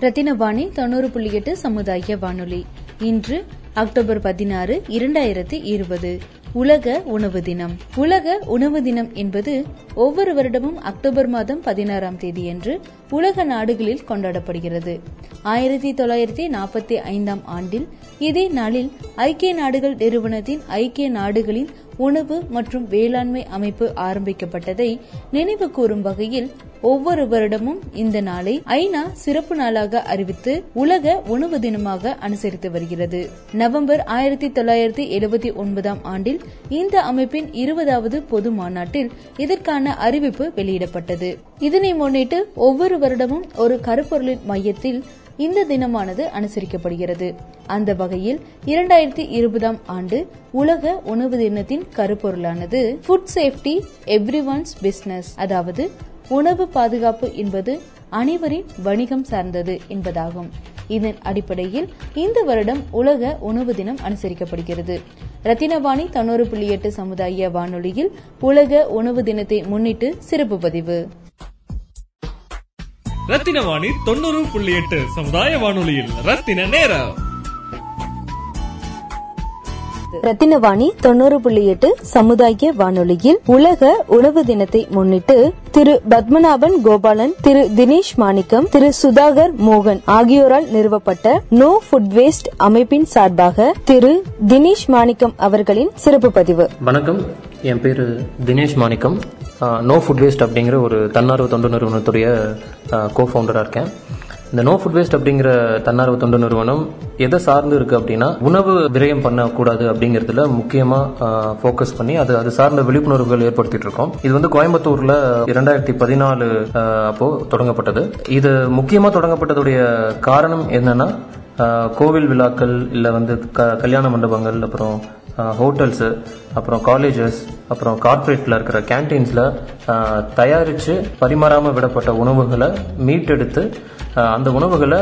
ரத்தினவாணி தொண்ணூறு புள்ளி எட்டு சமுதாய வானொலி. இன்று அக்டோபர் பதினாறு இரண்டாயிரத்தி இருபது. உலக உணவு தினம். உலக உணவு தினம் என்பது ஒவ்வொரு வருடமும் அக்டோபர் மாதம் பதினாறாம் தேதியன்று உலக நாடுகளில் கொண்டாடப்படுகிறது. ஆயிரத்தி தொள்ளாயிரத்தி நாற்பத்தி ஐந்தாம் ஆண்டில் இதே நாளில் ஐக்கிய நாடுகள் நிறுவனத்தின் ஐக்கிய நாடுகளின் உணவு மற்றும் வேளாண்மை அமைப்பு ஆரம்பிக்கப்பட்டதை நினைவு கூறும் வகையில் ஒவ்வொரு வருடமும் இந்த நாளை ஐநா சிறப்பு நாளாக அறிவித்து உலக உணவு தினமாக அனுசரித்து வருகிறது. நவம்பர் ஆயிரத்தி தொள்ளாயிரத்தி எழுபத்தி ஒன்பதாம் ஆண்டில் இந்த அமைப்பின் இருபதாவது பொது மாநாட்டில் இதற்கான அறிவிப்பு வெளியிடப்பட்டது. இதனை முன்னிட்டு ஒவ்வொரு வருடமும் ஒரு கருப்பொருளின் மையத்தில் இந்த தினமானது அனுசரிக்கப்படுகிறது. அந்த வகையில் இரண்டாயிரத்தி இருபதாம் ஆண்டு உலக உணவு தினத்தின் கருப்பொருளானது food safety everyone's business அதாவது உணவு பாதுகாப்பு என்பது அனைவரின் வணிகம் சார்ந்தது என்பதாகும். இதன் அடிப்படையில் இந்த வருடம் உலக உணவு தினம் அனுசரிக்கப்படுகிறது. ரத்தினவாணி தொண்ணூறு புள்ளி எட்டு சமுதாய வானொலியில் உலக உணவு தினத்தை முன்னிட்டு சிறப்பு பதிவு. ரத்தினவாணி தொண்ணூறு புள்ளி எட்டு சமுதாய வானொலியில் ரத்தின நேரம். ரத்தினவாணி தொண்ணூறு புள்ளி எட்டு சமுதாய வானொலியில் உலக உணவு தினத்தை முன்னிட்டு திரு பத்மநாபன் கோபாலன் திரு தினேஷ் மாணிக்கம் திரு சுதாகர் மோகன் ஆகியோரால் நிறுவப்பட்ட நோ ஃபுட் வேஸ்ட் அமைப்பின் சார்பாக திரு தினேஷ் மாணிக்கம் அவர்களின் சிறப்பு பதிவு. வணக்கம். என் பேர் Dinesh Manickam. No food waste அப்படிங்கிற ஒரு தன்னார்வ தொண்டு நிறுவனத்துடைய கோ ஃபவுண்டராக இருக்கேன். இந்த நோ ஃபுட் வேஸ்ட் அப்படிங்கிற தன்னார்வ தொண்டு நிறுவனம் எதை சார்ந்து இருக்கு அப்படின்னா உணவு விரயம் பண்ணக்கூடாது அப்படிங்கிறதுல முக்கியமா ஃபோக்கஸ் பண்ணி அது அது சார்ந்த விழிப்புணர்வுகள் ஏற்படுத்திட்டு இருக்கோம். இது வந்து கோயம்புத்தூர்ல இரண்டாயிரத்தி பதினாலு அப்போ தொடங்கப்பட்டது. இது முக்கியமா தொடங்கப்பட்டதுடைய காரணம் என்னன்னா கோவில் விழாக்கள் இல்லை வந்து க கல்யாண மண்டபங்கள் அப்புறம் ஹோட்டல்ஸு அப்புறம் காலேஜஸ் அப்புறம் கார்ப்பரேட்டில் இருக்கிற கேன்டீன்ஸில் தயாரித்து பரிமாறாமல் விடப்பட்ட உணவுகளை மீட்டெடுத்து அந்த உணவுகளை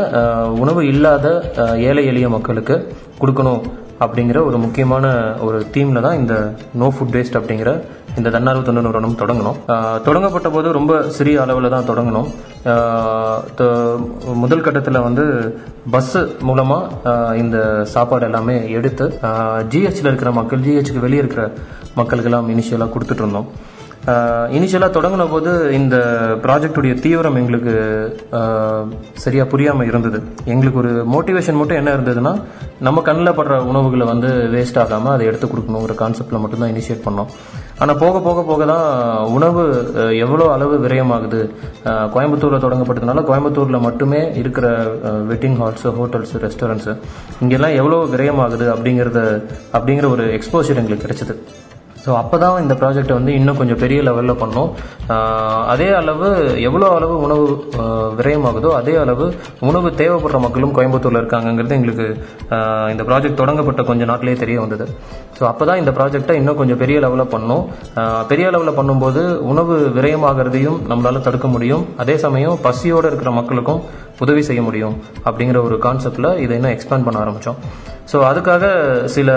உணவு இல்லாத ஏழை எளிய மக்களுக்கு கொடுக்கணும் அப்படிங்கிற ஒரு முக்கியமான ஒரு தீம்ல தான் இந்த நோ ஃபுட் வேஸ்ட் அப்படிங்கிற இந்த தன்னார்வ தொண்டு நிறுவனம் தொடங்கணும். தொடங்கப்பட்ட போது ரொம்ப சிறிய அளவில் தான் தொடங்கணும். முதல் கட்டத்தில் வந்து பஸ் மூலமாக இந்த சாப்பாடு எல்லாமே எடுத்து ஜிஹெச்சில் இருக்கிற மக்கள் ஜிஹெச்சுக்கு வெளியே இருக்கிற மக்களுக்கெல்லாம் இனிஷியலாக கொடுத்துட்டு இருந்தோம். இனிஷியலாக தொடங்கின போது இந்த ப்ராஜெக்டுடைய தீவிரம் எங்களுக்கு சரியாக புரியாமல் இருந்தது. எங்களுக்கு ஒரு மோட்டிவேஷன் மட்டும் என்ன இருந்ததுன்னா நம்ம கண்ணில் படுற உணவுகளை வந்து வேஸ்ட் ஆகாமல் அதை எடுத்து கொடுக்கணுங்கிற கான்செப்டில் மட்டும்தான் இனிஷியேட் பண்ணோம். ஆனால் போக போக போக தான் உணவு எவ்வளோ அளவு விரயமாகுது. கோயம்புத்தூரில் தொடங்கப்பட்டதுனால கோயம்புத்தூரில் மட்டுமே இருக்கிற வெட்டிங் ஹால்ஸு ஹோட்டல்ஸு ரெஸ்டாரண்ட்ஸு இங்கெல்லாம் எவ்வளோ விரயமாகுது அப்படிங்கிறத அப்படிங்கிற ஒரு எக்ஸ்போஷர் எங்களுக்கு கிடைச்சிது. ஸோ அப்போ தான் இந்த ப்ராஜெக்டை வந்து இன்னும் கொஞ்சம் பெரிய லெவலில் பண்ணோம். அதே அளவு எவ்வளோ அளவு உணவு விரயமாகுதோ அதே அளவு உணவு தேவைப்படுற மக்களும் கோயம்புத்தூரில் இருக்காங்கங்கிறது எங்களுக்கு இந்த ப்ராஜெக்ட் தொடங்கப்பட்ட கொஞ்சம் நாட்டிலே தெரிய வந்தது. ஸோ அப்போ தான் இந்த ப்ராஜெக்டை இன்னும் கொஞ்சம் பெரிய லெவலில் பண்ணோம். பெரிய லெவலில் பண்ணும்போது உணவு விரயமாகிறதையும் நம்மளால் தடுக்க முடியும். அதே சமயம் பசியோடு இருக்கிற மக்களுக்கும் உதவி செய்ய முடியும் அப்படிங்கிற ஒரு கான்செப்டில் இதை இன்னும் எக்ஸ்பேண்ட் பண்ண ஆரம்பித்தோம் ஸோ அதுக்காக சில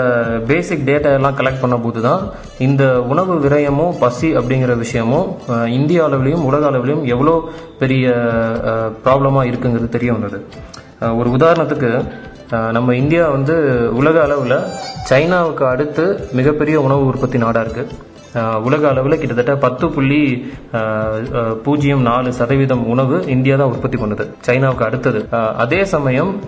பேசிக் டேட்டா எல்லாம் கலெக்ட் பண்ண போது தான். இந்த உணவு விரயமும் பசி அப்படிங்கிற விஷயமும் இந்திய அளவிலையும் உலக அளவிலையும் எவ்வளோ பெரிய ப்ராப்ளமாக இருக்குங்கிறது தெரிய வந்தது. ஒரு உதாரணத்துக்கு நம்ம இந்தியா வந்து உலக அளவில் சைனாவுக்கு அடுத்து மிகப்பெரிய உணவு உற்பத்தி நாடாக இருக்குது உலக அளவில் கிட்டத்தட்ட பத்து புள்ளி பூஜ்ஜியம் நாலு சதவீதம் உணவு இந்தியா தான் உற்பத்தி பண்ணுது. சைனாவுக்கு அடுத்தது. அதே சமயம்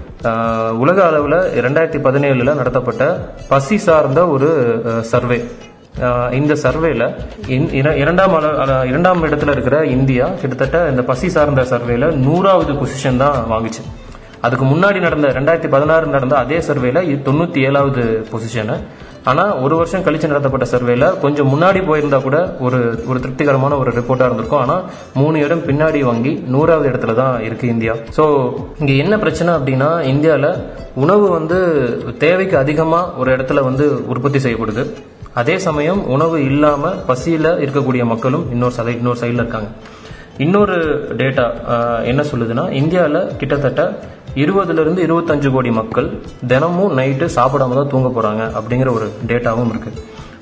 உலக அளவில் ரெண்டாயிரத்தி பதினேழுல நடத்தப்பட்ட பசி சார்ந்த ஒரு சர்வே. இந்த சர்வேல இன்- இரண்டாம் இரண்டாம் இடத்துல இருக்கிற இந்தியா கிட்டத்தட்ட இந்த பசி சார்ந்த சர்வேல நூறாவது பொசிஷன் தான் வாங்குச்சு. அதுக்கு முன்னாடி நடந்த ரெண்டாயிரத்தி பதினாறு நடந்த அதே சர்வேல தொண்ணூத்தி ஏழாவது பொசிஷனு ஆனா ஒரு வருஷம் கழிச்சு நடத்தப்பட்ட சர்வேல கொஞ்சம் முன்னாடி போயிருந்தா கூட ஒரு ஒரு திருப்திகரமான ஒரு ரிப்போர்ட்டா இருந்திருக்கும். ஆனா மூணு இடம் பின்னாடி வாங்கி நூறாவது இடத்துல தான் இருக்கு இந்தியா. சோ இங்க என்ன பிரச்சனை அப்படின்னா இந்தியால உணவு வந்து தேவைக்கு அதிகமா ஒரு இடத்துல வந்து உற்பத்தி செய்யப்படுது. அதே சமயம் உணவு இல்லாம பசியில இருக்கக்கூடிய மக்களும் இன்னொரு சதை இன்னொரு சைடில் இருக்காங்க. இன்னொரு டேட்டா என்ன சொல்லுதுன்னா இந்தியாவில் கிட்டத்தட்ட இருபதுல இருந்து இருபத்தஞ்சு கோடி மக்கள் தினமும் நைட்டு சாப்பிடாம தான் தூங்க போறாங்க அப்படிங்கிற ஒரு டேட்டாவும் இருக்கு.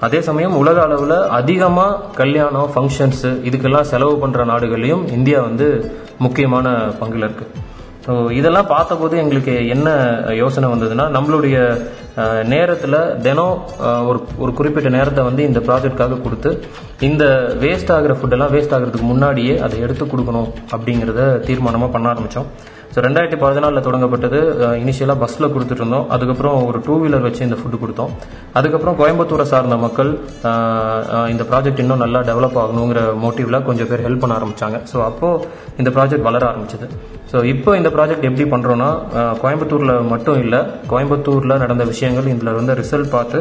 அதே சமயம் உலக அளவில் அதிகமாக கல்யாணம் ஃபங்க்ஷன்ஸு இதுக்கெல்லாம் செலவு பண்ணுற நாடுகள்லையும் இந்தியா வந்து முக்கியமான பங்கில் இருக்குது ஸோ இதெல்லாம் பார்த்தபோது எங்களுக்கு என்ன யோசனை வந்ததுன்னா நம்மளுடைய நேரத்தில் தினம் ஒரு ஒரு குறிப்பிட்ட நேரத்தை வந்து இந்த ப்ராஜெக்ட்காக கொடுத்து இந்த வேஸ்ட் ஆகிற ஃபுட்டெல்லாம் வேஸ்ட் ஆகிறதுக்கு முன்னாடியே அதை எடுத்து கொடுக்கணும் அப்படிங்கிறத தீர்மானமாக பண்ண ஆரம்பித்தோம் ஸோ ரெண்டாயிரத்தி பதினாலில் தொடங்கப்பட்டது இனிஷியலாக பஸ்ஸில் கொடுத்துட்ருந்தோம் அதுக்கப்புறம் ஒரு டூ வீலர் வச்சு இந்த ஃபுட்டு கொடுத்தோம். அதுக்கப்புறம் கோயம்புத்தூரை சார்ந்த மக்கள் இந்த ப்ராஜெக்ட் இன்னும் நல்லா டெவலப் ஆகணுங்கிற மோட்டிவில் கொஞ்சம் பேர் ஹெல்ப் பண்ண ஆரம்பித்தாங்க ஸோ அப்போது இந்த ப்ராஜெக்ட் வளர ஆரம்பிச்சது. ஸோ இப்போ இந்த ப்ராஜெக்ட் எப்படி பண்ணுறோன்னா கோயம்புத்தூரில் மட்டும் இல்லை கோயம்புத்தூரில் நடந்த விஷயங்கள் இதில் வந்து ரிசல்ட் பார்த்து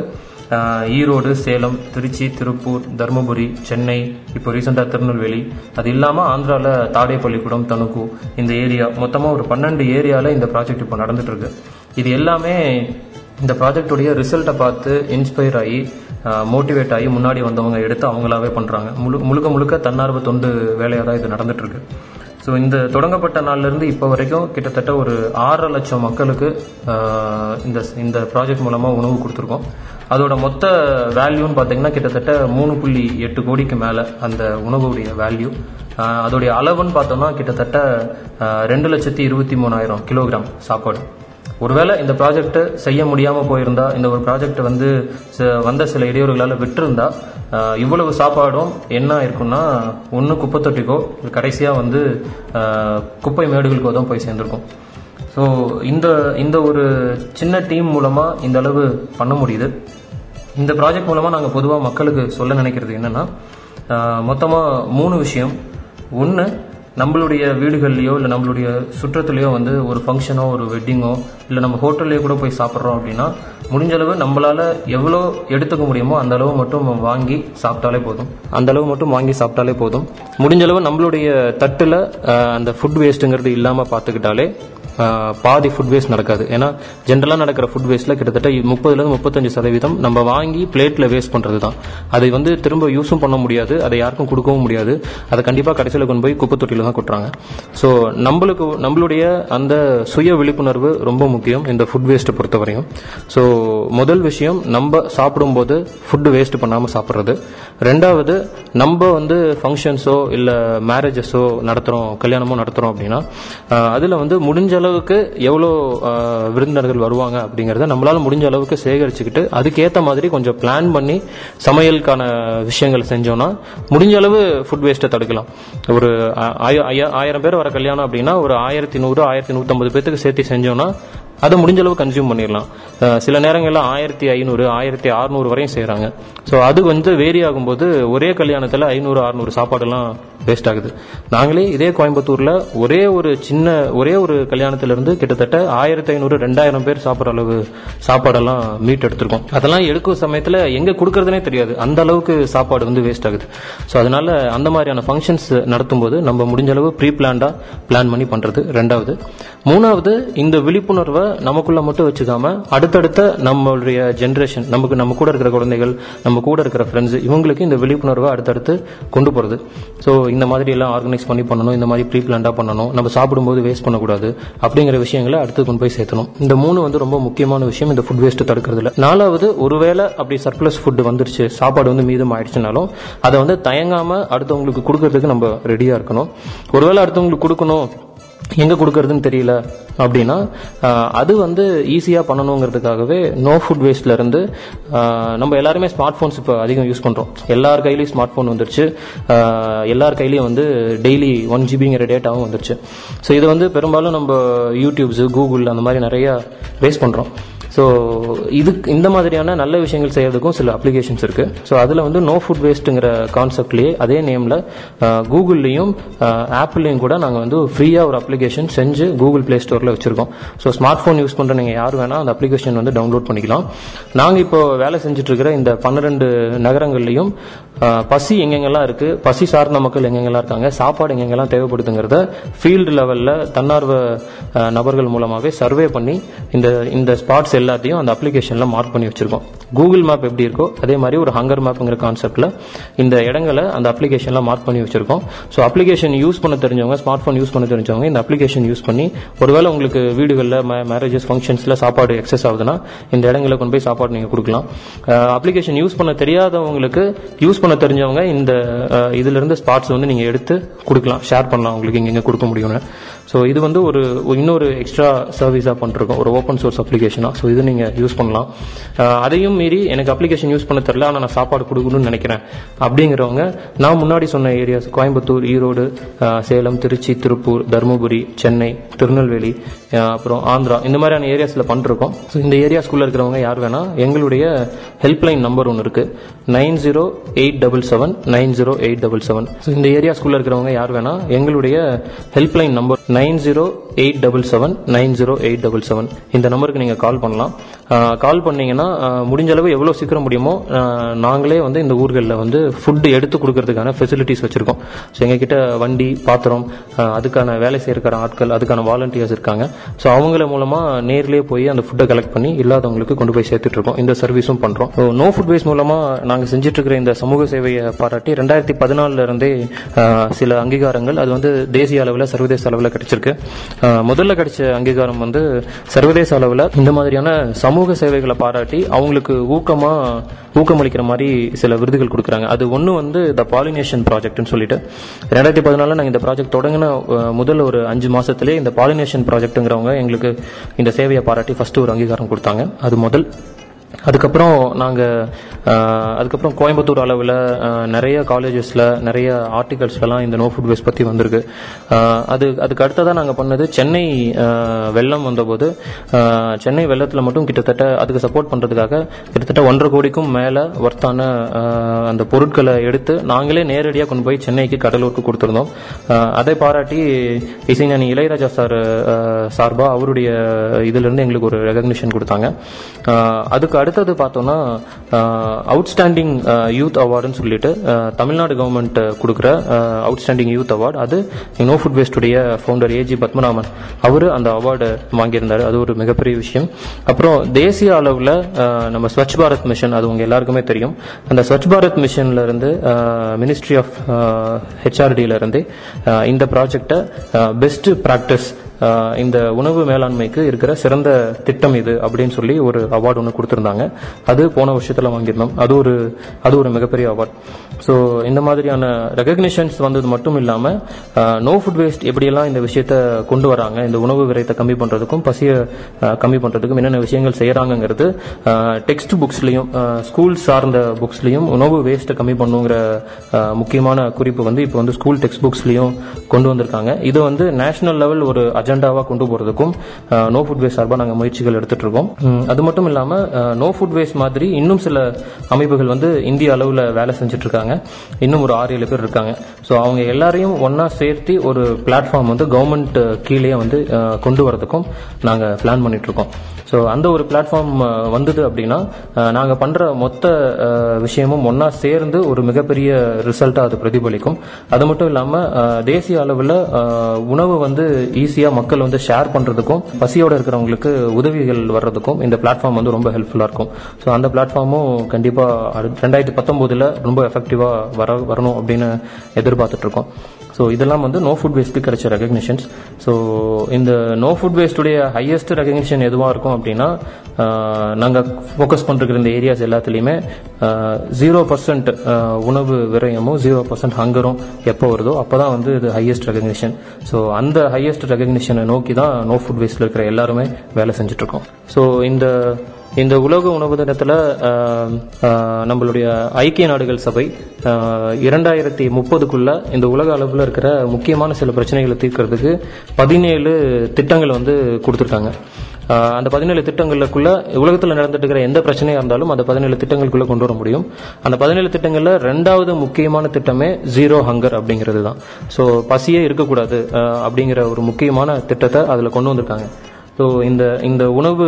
ஈரோடு சேலம் திருச்சி திருப்பூர் தருமபுரி சென்னை இப்போ ரீசெண்டாக திருநெல்வேலி. அது இல்லாமல் ஆந்திராவில் தாடேப்பள்ளிக்கூடம் தணுக்கு இந்த ஏரியா. மொத்தமாக ஒரு பன்னெண்டு ஏரியாவில் இந்த ப்ராஜெக்ட் இப்போ நடந்துகிட்ருக்கு இது எல்லாமே இந்த ப்ராஜெக்டுடைய ரிசல்ட்டை பார்த்து இன்ஸ்பயர் ஆகி மோட்டிவேட் ஆகி முன்னாடி வந்தவங்க எடுத்து அவங்களாவே பண்ணுறாங்க முழு முழுக்க முழுக்க தன்னார்வ தொண்டு வேலையாக தான் இது நடந்துகிட்ருக்கு ஸோ இந்த தொடங்கப்பட்ட நாள்லேருந்து இப்போ வரைக்கும் கிட்டத்தட்ட ஒரு ஆறரை லட்சம் மக்களுக்கு இந்த இந்த ப்ராஜெக்ட் மூலமாக உணவு கொடுத்துருக்கோம். அதோட மொத்த வேல்யூன்னு பார்த்தீங்கன்னா கிட்டத்தட்ட மூணு புள்ளி எட்டு கோடிக்கு மேலே அந்த உணவுடைய வேல்யூ அதோடைய அளவுன்னு பார்த்தோம்னா கிட்டத்தட்ட ரெண்டு லட்சத்தி இருபத்தி மூணாயிரம் கிலோகிராம் சாப்பாடு. ஒருவேளை இந்த ப்ராஜெக்ட் செய்ய முடியாமல் போயிருந்தா இந்த ஒரு ப்ராஜெக்ட் வந்து ச- வந்த சில இடையூறுகளால் விட்டுருந்தா இவ்வளவு சாப்பாடும் என்ன இருக்கும்னா ஒன்று குப்பை தொட்டிக்கோ கடைசியாக வந்து குப்பை மேடுகளுக்கோ தான் போய் சேர்ந்துருக்கும். ஸோ இந்த இந்த ஒரு சின்ன டீம் மூலமாக இந்த அளவு பண்ண முடியுது. இந்த ப்ராஜெக்ட் மூலமாக நாங்கள் பொதுவாக மக்களுக்கு சொல்ல நினைக்கிறது என்னென்னா மொத்தமாக மூணு விஷயம். ஒன்று நம்மளுடைய வீடுகள்லையோ இல்லை நம்மளுடைய சுற்றத்துலையோ வந்து ஒரு ஃபங்க்ஷனோ ஒரு வெட்டிங்கோ இல்லை நம்ம ஹோட்டல்லையோ கூட போய் சாப்பிட்றோம் அப்படின்னா முடிஞ்ச அளவு எவ்வளோ எடுத்துக்க முடியுமோ அந்த அளவு மட்டும் வாங்கி சாப்பிட்டாலே போதும். அந்த அளவு மட்டும் வாங்கி சாப்பிட்டாலே போதும். முடிஞ்சளவு நம்மளுடைய தட்டில் அந்த ஃபுட் வேஸ்ட்டுங்கிறது இல்லாமல் பார்த்துக்கிட்டாலே பாதி ஃபுட் வேஸ்ட் நடக்காது. ஏன்னா ஜென்ரலாக நடக்கிற ஃபுட் வேஸ்ட்டில் கிட்டத்தட்ட முப்பதுலேருந்து முப்பத்தஞ்சு சதவீதம் நம்ம வாங்கி பிளேட்டில் வேஸ்ட் பண்ணுறது தான் அதை வந்து திரும்ப யூஸும் பண்ண முடியாது. அதை யாருக்கும் கொடுக்கவும் முடியாது. அதை கண்டிப்பாக கடைசியில் கொண்டு போய் குப்பை தொட்டியில் தான் கொட்டுறாங்க. ஸோ நம்மளுக்கு நம்மளுடைய அந்த சுய விழிப்புணர்வு ரொம்ப முக்கியம் இந்த ஃபுட் வேஸ்ட்டை பொறுத்தவரையும். ஸோ முதல் விஷயம் நம்ம சாப்பிடும்போது ஃபுட்டு வேஸ்ட் பண்ணாமல் சாப்பிட்றது. ரெண்டாவது நம்ம வந்து ஃபங்க்ஷன்ஸோ இல்லை மேரேஜஸோ நடத்துகிறோம் கல்யாணமோ நடத்துகிறோம் அப்படின்னா அதில் வந்து முடிஞ்ச அளவுக்கு எவ்வளோ விருந்தினர்கள் வருவாங்க அப்படிங்கிறத நம்மளால முடிஞ்ச அளவுக்கு சேகரிச்சுக்கிட்டு அதுக்கேற்ற மாதிரி கொஞ்சம் பிளான் பண்ணி சமையலுக்கான விஷயங்கள் செஞ்சோம்னா முடிஞ்ச அளவு ஃபுட் வேஸ்ட்டை தடுக்கலாம். ஒரு ஆயிரம் பேர் வர கல்யாணம் அப்படின்னா ஒரு ஆயிரத்தி நூறு ஆயிரத்தி நூற்றம்பது பேத்துக்கு சேர்த்து செஞ்சோம்னா அதை முடிஞ்ச அளவு கன்சியூம் பண்ணிடலாம் சில நேரங்களில் ஆயிரத்தி ஐநூறு ஆயிரத்தி அறுநூறு வரையும் செய்கிறாங்க ஸோ அது வந்து வேரி ஆகும்போது ஒரே கல்யாணத்தில் ஐநூறு அறுநூறு சாப்பாடெல்லாம் வேஸ்ட் ஆகுது. நாங்களே இதே கோயம்புத்தூரில் ஒரே ஒரு சின்ன ஒரே ஒரு கல்யாணத்திலிருந்து கிட்டத்தட்ட ஆயிரத்தி ஐநூறு ரெண்டாயிரம் பேர் சாப்பிட்ற அளவு சாப்பாடெல்லாம் மீட் எடுத்திருக்கோம். அதெல்லாம் எடுக்கும் சமயத்தில் எங்கே கொடுக்கறதுனே தெரியாது. அந்த அளவுக்கு சாப்பாடு வந்து வேஸ்ட் ஆகுது. ஸோ அதனால அந்த மாதிரியான ஃபங்க்ஷன்ஸ் நடத்தும்போது நம்ம முடிஞ்ச அளவு ப்ரீ பிளான்டாக பிளான் பண்ணி பண்ணுறது ரெண்டாவது. மூணாவது இந்த விழிப்புணர்வை நமக்குள்ள மட்டும் வச்சுக்காம அடுத்தடுத்த நம்மளுடைய ஜென்ரேஷன் நமக்கு நம்ம கூட இருக்கிற குழந்தைகள் நம்ம கூட இருக்கிற ஃப்ரெண்ட்ஸ் இவங்களுக்கு இந்த விழிப்புணர்வை அடுத்தடுத்து கொண்டு போறது. ஸோ இந்த மாதிரி எல்லாம் ஆர்கனைஸ் பண்ணி பண்ணணும் இந்த மாதிரி ப்ரீ பிளான்டா பண்ணணும் நம்ம சாப்பிடும்போது வேஸ்ட் பண்ணக்கூடாது அப்படிங்கிற விஷயங்களை அடுத்து கொண்டு போய் சேர்த்தணும். இந்த மூணு வந்து ரொம்ப முக்கியமான விஷயம் இந்த ஃபுட் வேஸ்ட் தடுக்கிறதுல. நாலாவது ஒருவேளை அப்படி சர்ப்ளஸ் ஃபுட் வந்துருச்சு சாப்பாடு வந்து மீதம் ஆயிடுச்சுனாலும் அதை வந்து தயங்காம அடுத்தவங்களுக்கு கொடுக்கறதுக்கு நம்ம ரெடியா இருக்கணும். ஒருவேளை அடுத்தவங்களுக்கு கொடுக்கணும் எங்க கொடுக்கறதுன்னு தெரியல அப்படின்னா அது வந்து ஈஸியா பண்ணணுங்கிறதுக்காகவே நோ ஃபுட் வேஸ்ட்ல இருந்து நம்ம எல்லாருமே ஸ்மார்ட் போன்ஸ் இப்போ அதிகம் யூஸ் பண்றோம். எல்லார் கையிலயும் ஸ்மார்ட் போன் வந்துருச்சு. எல்லார் கையிலயும் வந்து டெய்லி ஒன் ஜிபிங்கிற டேட்டாவும் வந்துருச்சு. ஸோ இது வந்து பெரும்பாலும் நம்ம யூடியூப்ஸ் கூகுள் அந்த மாதிரி நிறைய வேஸ்ட் பண்றோம். ஸோ இதுக்கு இந்த மாதிரியான நல்ல விஷயங்கள் செய்யறதுக்கும் சில அப்ளிகேஷன்ஸ் இருக்கு. ஸோ அதில் வந்து நோ ஃபுட் வேஸ்ட்டுங்கிற கான்செப்ட்லேயே அதே நேமில் கூகுள்லேயும் ஆப்பிள்லையும் கூட நாங்கள் வந்து ஃப்ரீயாக ஒரு அப்ளிகேஷன் செஞ்சு கூகுள் ப்ளே ஸ்டோரில் வச்சிருக்கோம். ஸோ ஸ்மார்ட் ஃபோன் யூஸ் பண்ணுற நீங்கள் யார் வேணால் அந்த அப்ளிகேஷன் வந்து டவுன்லோட் பண்ணிக்கலாம். நாங்கள் இப்போ வேலை செஞ்சுட்டு இருக்கிற இந்த பன்னிரெண்டு நகரங்கள்லையும் பசி எங்கெங்கெல்லாம் இருக்கு பசி சார்ந்த மக்கள் எங்கெங்கெல்லாம் இருக்காங்க சாப்பாடு எங்கெங்கெல்லாம் தேவைப்படுதுங்கிறத ஃபீல்டு லெவலில் தன்னார்வ நபர்கள் மூலமாகவே சர்வே பண்ணி இந்த இந்த ஸ்பாட்ஸ் எல்லாத்தையும் அந்த அப்ளிகேஷன்ல மார்க் பண்ணி வச்சிருக்கோம். கூகுள் மேப் எப்படி இருக்கோ அதே மாதிரி ஒரு ஹங்கர் மேப்ங்கிற கான்செப்ட்ல இந்த இடங்களை அந்த அப்ளிகேஷன்ல மார்க் பண்ணி வச்சிருக்கோம். ஸோ அப்ளிகேஷன் யூஸ் பண்ண தெரிஞ்சவங்க ஸ்மார்ட் ஃபோன் யூஸ் பண்ண தெரிஞ்சவங்க இந்த அப்ளிகேஷன் யூஸ் பண்ணி ஒருவேளை உங்களுக்கு வீடுகளில் மேரேஜஸ் ஃபங்க்ஷன்ஸ்ல சாப்பாடு எக்ஸஸ் ஆகுதுன்னா இந்த இடங்களை கொண்டு போய் சாப்பாடு நீங்க கொடுக்கலாம். அப்ளிகேஷன் யூஸ் பண்ண தெரியாதவங்களுக்கு யூஸ் பண்ண தெரிஞ்சவங்க இந்த அஹ், இதுல இருந்து ஸ்பாட்ஸ் வந்து நீங்க எடுத்து கொடுக்கலாம். ஷேர் பண்ணலாம் உங்களுக்கு இங்கே கொடுக்க முடியும்னு. ஸோ இது வந்து ஒரு ஒரு இன்னொரு எக்ஸ்ட்ரா சர்வீஸாக பண்ணிருக்கோம். ஒரு ஓப்பன் சோர்ஸ் அப்ளிகேஷனாக ஸோ இது நீங்கள் யூஸ் பண்ணலாம். அதையும் மீறி எனக்கு அப்ளிகேஷன் யூஸ் பண்ண தெரில ஆனால் நான் சாப்பாடு கொடுக்கணும்னு நினைக்கிறேன். அப்படிங்கிறவங்க நான் முன்னாடி சொன்ன ஏரியாஸ் கோயம்புத்தூர் ஈரோடு சேலம் திருச்சி திருப்பூர் தருமபுரி சென்னை திருநெல்வேலி அப்புறம் ஆந்திரா இந்த மாதிரியான ஏரியாஸில் பண்ணிருக்கோம். ஸோ இந்த ஏரியாஸ்குள்ளே இருக்கிறவங்க யார் வேணால் எங்களுடைய ஹெல்ப்லைன் நம்பர் ஒன்று இருக்கு. Nine zero eight double seven nine zero eight double seven. So இந்த ஏரியாஸ்குள்ளே இருக்கிறவங்க யார் வேணால் எங்களுடைய helpline number nine zero eight double seven nine zero eight double seven. இந்த நம்பருக்கு நீங்கள் கால் பண்ணலாம். கால் பண்ணீங்கன்னா முடிஞ்ச அளவு எவ்வளோ சீக்கிரம் முடியுமோ நாங்களே வந்து இந்த ஊர்களில் வந்து ஃபுட் எடுத்து கொடுக்கறதுக்கான ஃபெசிலிட்டிஸ் வச்சிருக்கோம். ஸோ எங்ககிட்ட வண்டி பாத்திரம் அதுக்கான வேலை செய்யற ஆட்கள் அதுக்கான வாலண்டியர்ஸ் இருக்காங்க. ஸோ அவங்கள மூலமா நேர்லேயே போய் அந்த ஃபுட்டை கலெக்ட் பண்ணி இல்லாதவங்களுக்கு கொண்டு போய் சேர்த்துட்டு இருக்கோம். இந்த சர்வீஸும் பண்றோம். நோ ஃபுட் வேஸ்ட் மூலமா நாங்க செஞ்சிட்ருக்கிற இருக்கிற இந்த சமூக சேவையை பாராட்டி ரெண்டாயிரத்தி பதினாலுல இருந்தே சில அங்கீகாரங்கள் அது வந்து தேசிய அளவில் சர்வதேச அளவில் கிடைச்சிருக்கு. முதல்ல கிடைச்ச அங்கீகாரம் வந்து சர்வதேச அளவில் இந்த மாதிரியான சமூக சேவைகளை பாராட்டி அவங்களுக்கு ஊக்கமா ஊக்கமளிக்கிற மாதிரி சில விருதுகள் கொடுக்குறாங்க. அது ஒன்று வந்து த பாலினேஷன் ப்ராஜெக்ட்னு சொல்லிட்டு ரெண்டாயிரத்தி பதினாலில் நாங்கள் இந்த ப்ராஜெக்ட் தொடங்கின முதல் ஒரு அஞ்சு மாதத்துலேயே இந்த பாலினேஷன் ப்ராஜெக்ட்டுங்கிறவங்க எங்களுக்கு இந்த சேவையை பாராட்டி ஃபஸ்ட்டு ஒரு அங்கீகாரம் கொடுத்தாங்க. அது முதல். அதுக்கப்புறம் நாங்கள் அதுக்கப்புறம் கோயம்புத்தூர் அளவில் நிறைய காலேஜஸில் நிறைய ஆர்டிகல்ஸ்லாம் இந்த நோ ஃபுட் வேஸ்ட் பற்றி வந்திருக்கு. அது அதுக்கு அடுத்ததாக நாங்கள் பண்ணது சென்னை வெள்ளம் வந்தபோது சென்னை வெள்ளத்தில் மட்டும் கிட்டத்தட்ட அதுக்கு சப்போர்ட் பண்ணுறதுக்காக கிட்டத்தட்ட ஒன்றரை கோடிக்கும் மேலே ஒர்த்தான அந்த பொருட்களை எடுத்து நாங்களே நேரடியாக கொண்டு போய் சென்னைக்கு கடலூருக்கு கொடுத்துருந்தோம். அதை பாராட்டி இசைஞானி இளையராஜா சார் சார்பாக அவருடைய இதிலிருந்து எங்களுக்கு ஒரு ரெகக்னிஷன் கொடுத்தாங்க. அதுக்கு அதுக்கு அடுத்தது பார்த்தோம்னா அவுட்ஸ்டாண்டிங் யூத் அவார்டுன்னு சொல்லிட்டு தமிழ்நாடு கவர்மெண்ட் கொடுக்குற அவுட்ஸ்டாண்டிங் யூத் அவார்டு அது நோ ஃபுட் வேஸ்டுடைய ஃபவுண்டர் ஏஜி பத்மநாபன் அவர் அந்த அவார்டு வாங்கியிருந்தாரு. அது ஒரு மிகப்பெரிய விஷயம். அப்புறம் தேசிய அளவில் நம்ம ஸ்வச் பாரத் மிஷன் அது உங்க எல்லாருக்குமே தெரியும். அந்த ஸ்வச் பாரத் மிஷன்ல இருந்து மினிஸ்ட்ரி ஆஃப் ஹெச்ஆர்டியில இருந்து இந்த ப்ராஜெக்டை பெஸ்ட் ப்ராக்டிஸ் இந்த உணவு மேலாண்மைக்கு இருக்கிற சிறந்த திட்டம் இது அப்படின்னு சொல்லி ஒரு அவார்டு ஒன்று கொடுத்துருந்தாங்க. அது போன வருஷத்தில் வாங்கியிருந்தோம். அது ஒரு அது ஒரு மிகப்பெரிய அவார்ட் ஸோ இந்த மாதிரியான ரெகக்னிஷன்ஸ் வந்தது மட்டும் இல்லாமல் நோ ஃபுட் வேஸ்ட் எப்படியெல்லாம் இந்த விஷயத்த கொண்டு வராங்க இந்த உணவு விரயத்தை கம்மி பண்ணுறதுக்கும் பசியை கம்மி பண்ணுறதுக்கும் என்னென்ன விஷயங்கள் செய்கிறாங்கங்கிறது டெக்ஸ்ட் புக்ஸ்லையும் ஸ்கூல் சார்ந்த புக்ஸ்லையும் உணவு வேஸ்ட்டை கம்மி பண்ணுங்கிற முக்கியமான குறிப்பு வந்து இப்போ வந்து ஸ்கூல் டெக்ஸ்ட் புக்ஸ்லையும் கொண்டு வந்திருக்காங்க. இது வந்து நேஷனல் லெவல் ஒரு அஜெண்டாவாக கொண்டு போகிறதுக்கும் நோ ஃபுட் வேஸ்ட் சார்பாக நாங்கள் முயற்சிகள் எடுத்துட்டு இருக்கோம் அது மட்டும் இல்லாமல் நோ ஃபுட் வேஸ்ட் மாதிரி இன்னும் சில அமைப்புகள் வந்து இந்திய அளவில் வேலை செஞ்சுட்டு இருக்காங்க இன்னும் ஒரு ஆறு ஏழு பேர் இருக்காங்க. ஸோ அவங்க எல்லாரையும் ஒன்றா சேர்த்து ஒரு பிளாட்ஃபார்ம் வந்து கவர்மெண்ட் கீழே வந்து கொண்டு வரதுக்கும் நாங்கள் பிளான் பண்ணிட்டு இருக்கோம் ஸோ அந்த ஒரு பிளாட்ஃபார்ம் வந்தது அப்படின்னா நாங்கள் பண்ணுற மொத்த விஷயமும் ஒன்றா சேர்ந்து ஒரு மிகப்பெரிய ரிசல்ட்டாக அது பிரதிபலிக்கும். அது மட்டும் இல்லாமல் தேசிய அளவில் உணவு வந்து ஈஸியாக மக்கள் வந்து ஷேர் பண்றதுக்கும் பசியோட இருக்கிறவங்களுக்கு உதவிகள் வர்றதுக்கும் இந்த பிளாட்ஃபார்ம் வந்து ரொம்ப ஹெல்ப்ஃபுல்லா இருக்கும். ஸோ அந்த பிளாட்ஃபார்மும் கண்டிப்பா ரெண்டாயிரத்தி பத்தொன்பதுல ரொம்ப எஃபெக்டிவா வர வரணும் அப்படின்னு எதிர்பார்த்துட்டு இருக்கோம். ஸோ இதெல்லாம் வந்து நோ ஃபுட் வேஸ்ட்டு கிடைச்ச ரெகக்னிஷன்ஸ் ஸோ இந்த நோ ஃபுட் வேஸ்ட்டுடைய ஹையஸ்ட் ரெகக்னிஷன் எதுவாக இருக்கும் அப்படின்னா நாங்கள் ஃபோக்கஸ் பண்ணிருக்கிற இந்த ஏரியாஸ் எல்லாத்துலேயுமே ஜீரோ பர்சன்ட் உணவு விரயமும் ஜீரோ பர்சன்ட் ஹங்கரும் எப்போ வருதோ அப்போ தான் வந்து இது ஹையஸ்ட் ரெகக்னிஷன் ஸோ அந்த ஹையஸ்ட் ரெகக்னிஷனை நோக்கி தான் நோ ஃபுட் வேஸ்ட்டில் இருக்கிற எல்லாருமே வேலை செஞ்சுட்ருக்கோம் ஸோ இந்த இந்த உலக உணவு தினத்தில் நம்மளுடைய ஐக்கிய நாடுகள் சபை இரண்டாயிரத்தி முப்பதுக்குள்ள இந்த உலக அளவில் இருக்கிற முக்கியமான சில பிரச்சனைகளை தீர்க்கறதுக்கு பதினேழு திட்டங்கள் வந்து கொடுத்துருக்காங்க. அந்த பதினேழு திட்டங்களுக்குள்ள உலகத்தில் நடந்துட்டு இருக்கிற எந்த பிரச்சனையாக இருந்தாலும் அந்த பதினேழு திட்டங்களுக்குள்ள கொண்டு வர முடியும். அந்த பதினேழு திட்டங்களில் ரெண்டாவது முக்கியமான திட்டமே ஜீரோ ஹங்கர் அப்படிங்கிறது தான் ஸோ பசியே இருக்கக்கூடாது அப்படிங்கிற ஒரு முக்கியமான திட்டத்தை அதில் கொண்டு வந்திருக்காங்க. ஸோ இந்த இந்த உணவு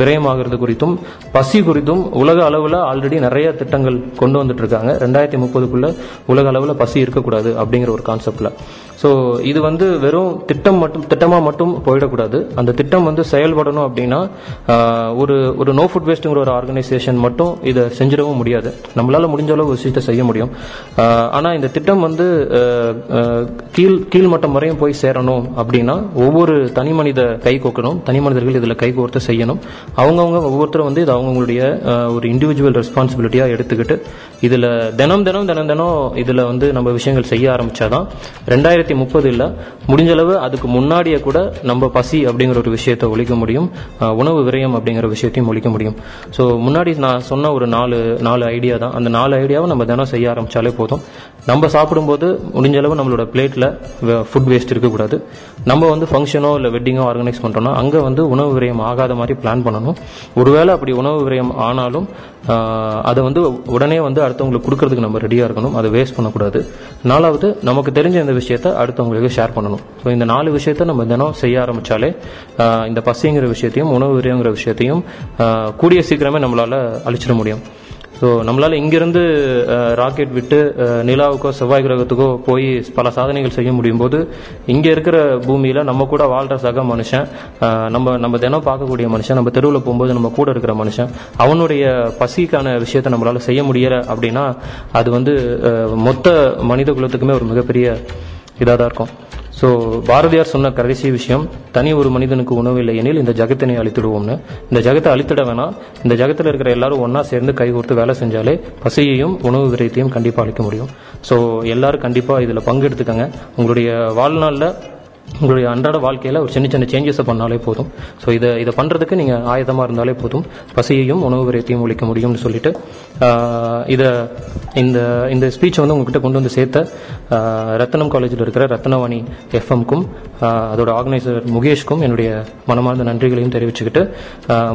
விரயமாகிறது குறித்தும் பசி குறித்தும் உலக அளவில் ஆல்ரெடி நிறைய திட்டங்கள் கொண்டு வந்துட்டு இருக்காங்க ரெண்டாயிரத்தி முப்பதுக்குள்ள உலக அளவில் பசி இருக்கக்கூடாது அப்படிங்கிற ஒரு கான்செப்டில் ஸோ இது வந்து வெறும் திட்டம் மட்டும் திட்டமாக மட்டும் போயிடக்கூடாது. அந்த திட்டம் வந்து செயல்படணும் அப்படின்னா ஒரு ஒரு நோ ஃபுட் வேஸ்ட்டுங்கிற ஒரு ஆர்கனைசேஷன் மட்டும் இதை செஞ்சிடவும் முடியாது. நம்மளால் முடிஞ்ச அளவு ஒரு விஷயத்தை செய்ய முடியும். ஆனால் இந்த திட்டம் வந்து கீழ் கீழ்மட்டம் வரையும் போய் சேரணும் அப்படின்னா ஒவ்வொரு தனி மனித கை கோக்கணும் தனி மனிதர்கள் இதுல கை கோர்த்து செய்யணும். அவங்கவுங்க ஒவ்வொருத்தரும் வந்து இது அவங்கவுங்களுடைய ஒரு இண்டிவிஜுவல் ரெஸ்பான்சிபிலிட்டியா எடுத்துக்கிட்டு இதுல தினம் தினம் தினம் தினம் இதுல வந்து நம்ம விஷயங்கள் செய்ய ஆரம்பிச்சாதான் ரெண்டாயிரத்தி முப்பது இல்ல முடிஞ்ச அளவு அதுக்கு முன்னாடியே கூட நம்ம பசி அப்படிங்கிற ஒரு விஷயத்தை ஒழிக்க முடியும். உணவு விரயம் அப்படிங்கிற விஷயத்தையும் ஒழிக்க முடியும். ஸோ முன்னாடி நான் சொன்ன ஒரு நாலு நாலு ஐடியா தான் அந்த நாலு ஐடியாவை நம்ம தினம் செய்ய ஆரம்பிச்சாலே போதும். நம்ம சாப்பிடும்போது முடிஞ்ச அளவு நம்மளோட பிளேட்ல ஃபுட் வேஸ்ட் இருக்கக்கூடாது. நம்ம வந்து ஃபங்க்ஷனோ இல்லை வெட்டிங்கோ ஆர்கனைஸ் பண்ணுறோன்னா அங்கே வந்து உணவு விரயம் ஆகாத மாதிரி பிளான் பண்ணணும். ஒருவேளை அப்படி உணவு விரயம் ஆனாலும் அதை வந்து உடனே வந்து அடுத்தவங்களுக்கு கொடுக்கறதுக்கு நம்ம ரெடியாக இருக்கணும். அதை வேஸ்ட் பண்ணக்கூடாது. நாலாவது நமக்கு தெரிஞ்ச இந்த விஷயத்த அடுத்தவங்களுக்கு ஷேர் பண்ணணும். ஸோ இந்த நாலு விஷயத்த நம்ம தினம் செய்ய ஆரம்பித்தாலே இந்த பசிங்கிற விஷயத்தையும் உணவு விரயங்கிற விஷயத்தையும் கூடிய சீக்கிரமே நம்மளால் அழிச்சிட முடியும். ஸோ நம்மளால இங்கிருந்து ராக்கெட் விட்டு நிலாவுக்கோ செவ்வாய் கிரகத்துக்கோ போய் பல சாதனைகள் செய்ய முடியும் போது இங்கே இருக்கிற பூமியில் நம்ம கூட வாழ்கிற சக மனுஷன் நம்ம நம்ம தினம் பார்க்கக்கூடிய மனுஷன் நம்ம தெருவில் போகும்போது நம்ம கூட இருக்கிற மனுஷன் அவனுடைய பசிக்கான விஷயத்தை நம்மளால செய்ய முடியலை அப்படின்னா அது வந்து மொத்த மனித குலத்துக்குமே ஒரு மிகப்பெரிய இதாக தான் இருக்கும். ஸோ பாரதியார் சொன்ன கடைசி விஷயம் தனி ஒரு மனிதனுக்கு உணவு இல்லை எனில் இந்த ஜகத்தினை அழித்திடுவோம்னு. இந்த ஜகத்தை அழித்திட வேணாம். இந்த ஜகத்தில் இருக்கிற எல்லாரும் ஒன்றா சேர்ந்து கை கொடுத்து வேலை செஞ்சாலே பசியையும் உணவு விரயத்தையும் கண்டிப்பாக அழிக்க முடியும். ஸோ எல்லாரும் கண்டிப்பாக இதில் பங்கெடுத்துக்கங்க. உங்களுடைய வாழ்நாளில் உங்களுடைய அன்றாட வாழ்க்கையில் ஒரு சின்ன சின்ன சேஞ்சஸை பண்ணாலே போதும். ஸோ இதை இதை பண்ணுறதுக்கு நீங்கள் ஆயுதமாக இருந்தாலே போதும். பசியையும் உணவு விரயத்தையும் ஒழிக்க முடியும்னு சொல்லிட்டு இதை இந்த இந்த ஸ்பீச்சை வந்து உங்ககிட்ட கொண்டு வந்து சேர்த்த ரத்தனம் ரத்னம் காலேஜில் இருக்கிற ரத்னவாணி எஃப்எம்க்கும் அதோட ஆர்கனைசர் முகேஷ்க்கும் என்னுடைய மனமார்ந்த நன்றிகளையும் தெரிவிச்சுக்கிட்டு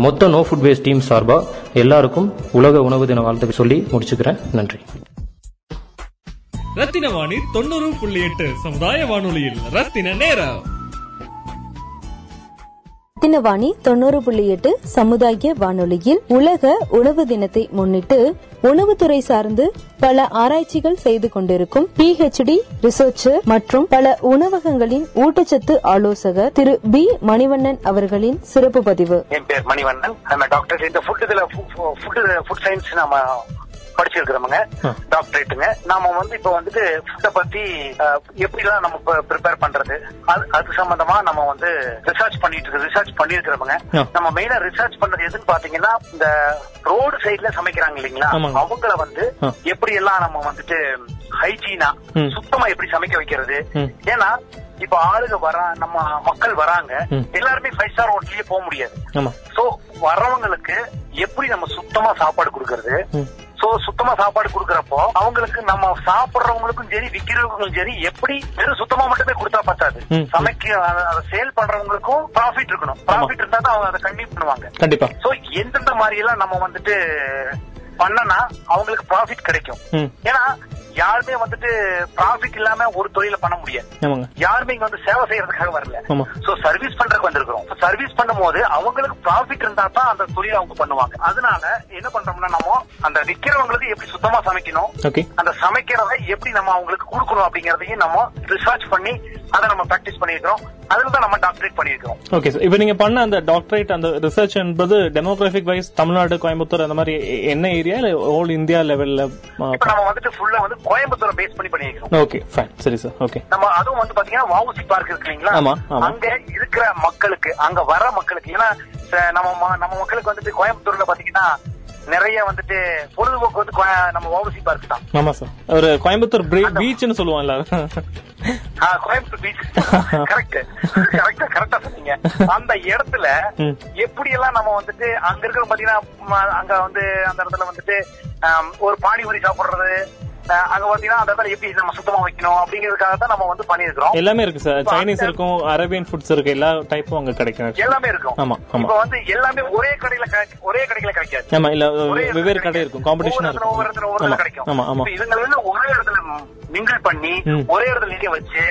மொத்த நோ ஃபுட் வேஸ்ட் டீம் சார்பாக எல்லாருக்கும் உலக உணவு தின வாழ்த்துக்கு சொல்லி முடிச்சுக்கிறேன். நன்றி. ரத்தின வாணி தொண்ணூறு புள்ளி எட்டு சமுதாய வானொலியில். ரத்தின நேரம். தினவாணி தொண்ணூறு புள்ளி எட்டு சமுதாய வானொலியில் உலக உணவு தினத்தை முன்னிட்டு உணவுத்துறை சார்ந்து பல ஆராய்ச்சிகள் செய்து கொண்டிருக்கும் பிஹெச்டி ரிசர்ச்சர் மற்றும் பல உணவகங்களின் ஊட்டச்சத்து ஆலோசகர் திரு பி மணிவண்ணன் அவர்களின் சிறப்பு பதிவு. என் பேர் மணிவண்ணன். நம்ம டாக்டர் இந்த ஃபுட் இதுல ஃபுட் ஃபுட் சயின்ஸ் நாம படிச்சிருக்கிறோமுங்க டாக்டரேட்டுங்க நாம வந்து இப்ப வந்துட்டு ஃபுட்டை பத்தி அஹ், எப்படிலாம் நம்ம ப்ரிப்பேர் பண்றது அது அது சம்பந்தமா நம்ம வந்து ரிசர்ச் பண்ணிட்டு இருக்கு ரிசர்ச் பண்ணிருக்கிறோமுங்க ஆ. நம்ம மெயினா ரிசர்ச் பண்ணது எதுன்னு பாத்தீங்கன்னா இந்த ரோடு சைடுல சமைக்கிறாங்க இல்லைங்களா. அவங்கள வந்து. எப்படி எல்லாம் நம்ம வந்துட்டு ஹைஜீனா. சுத்தமா எப்படி சமைக்க வைக்கிறது. ஏன்னா இப்ப ஆளுங்க வரா நம்ம மக்கள் வராங்க. எல்லாருமே ஃபைவ் ஸ்டார் ஹோட்டல்லயே போக முடியாது. சோ வர்றவங்களுக்கு எப்படி நம்ம சுத்தமா சாப்பாடு கொடுக்கறது. சோ சுத்தமா சாப்பாடு கொடுக்கறப்போ அவங்களுக்கு நம்ம சாப்பிடுறவங்களுக்கும் சரி விக்கிறவங்களுக்கும் சரி எப்படி வெறும் சுத்தமா மட்டுமே கொடுத்தா பத்தாது. சமைக்க சேல் பண்றவங்களுக்கும் ப்ராஃபிட் இருக்கணும். ப்ராஃபிட் இருந்தா தான் அவங்க அதை கண்டினியூ பண்ணுவாங்க. கண்டிப்பா. சோ எந்தெந்த மாதிரி எல்லாம் நம்ம வந்துட்டு பண்ணனா அவங்களுக்கு ப்ராஃபிட் கிடைக்கும். ஏன்னா யாருமே வந்துட்டு ப்ராஃபிட் இல்லாம ஒரு தொழில பண்ண முடியாது. யாருமே இங்க வந்து சேவை செய்யறதுக்காக வரல. சோ சர்வீஸ் பண்றதுக்கு வந்திருக்கிறோம். சர்வீஸ் பண்ணும்போது அவங்களுக்கு ப்ராஃபிட் இருந்தா தான் அந்த தொழில் அவங்க பண்ணுவாங்க. அதனால என்ன பண்றோம்னா நம்ம அந்த விக்கிறவங்களுக்கு எப்படி சுத்தமா சமைக்கணும் அந்த சமைக்கிறத எப்படி நம்ம அவங்களுக்கு கொடுக்கணும் அப்படிங்கறதையும் நம்ம ரிசர்ச் பண்ணி அதை நம்ம பிராக்டிஸ் பண்ணிருக்கிறோம் அதுல தான் நம்ம டாக்டரேட் பண்ணிருக்கிறோம் ஓகே சார் இப்போ நீங்க பண்ண அந்த டாக்டரேட் அந்த ரிசர்ச் என்பது டெமோகிராபிக் வைஸ் தமிழ்நாடு கோயம்புத்தூர் அந்த மாதிரி என்ன ஏரியா இல்ல ஹோல் இந்தியா லெவல்ல நம்ம வந்துட்டு ஃபுல்லா வந்து கோயம்புத்தூரை பேஸ் பண்ணி பண்ணிருக்கிறோம் ஓகே ஃபைன் சரி சார் ஓகே நம்ம அதுவும் வந்து பாத்தீங்கன்னா வாவுசி பார்க் இருக்கு இல்லைங்களா. அங்க இருக்கிற மக்களுக்கு அங்க வர மக்களுக்கு ஏன்னா நம்ம நம்ம மக்களுக்கு வந்துட்டு கோயம்புத்தூர்ல பாத்தீங்கன்னா நிறைய வந்துட்டு பொழுதுபோக்கு வந்து நம்ம வாவுசி பார்க் தான். ஆமா சார் ஒரு கோயம்புத்தூர் பீச்னு சொல்லுவோம் எல்லாரும். கோயம்புத்தூர் பீச் கரெக்ட் கரெக்டா கரெக்டா சொன்னீங்க. அந்த இடத்துல. எப்படி எல்லாம் நம்ம வந்துட்டு அங்க இருக்கிற பாத்தீங்கன்னா அங்க வந்து அந்த இடத்துல வந்துட்டு ஒரு பானி ஊறி சாப்பிடுறது அங்க பாத்தீங்கன்னா அந்த இடத்துல எப்படி நம்ம சுத்தமா வைக்கணும் அப்படிங்கிறதுக்காக தான் நம்ம வந்து பண்ணிருக்கிறோம் எல்லாமே இருக்கு சார் சைனீஸ் இருக்கும் அரேபியன் ஃபுட்ஸ் இருக்கு எல்லா டைப்பும் அங்க கிடைக்கும். எல்லாமே இருக்கும் ஆமா. இப்ப வந்து எல்லாமே ஒரே கடையில கிடை- ஒரே கடையில கிடைக்காது ஆமா இல்ல ஒரே வெவ்வேறு கடை. இருக்கும் காம்படிஷனா இடத்துல ஒவ்வொரு இடத்துல ஒவ்வொரு இருக்கும் இடத்துல கிடைக்கும் ஆமா ஆமா இதுங்களை எல்லாம் ஒரே இடத்துல மிங்கிள் பண்ணி. ஒரே இடத்துல நிக்க வச்சு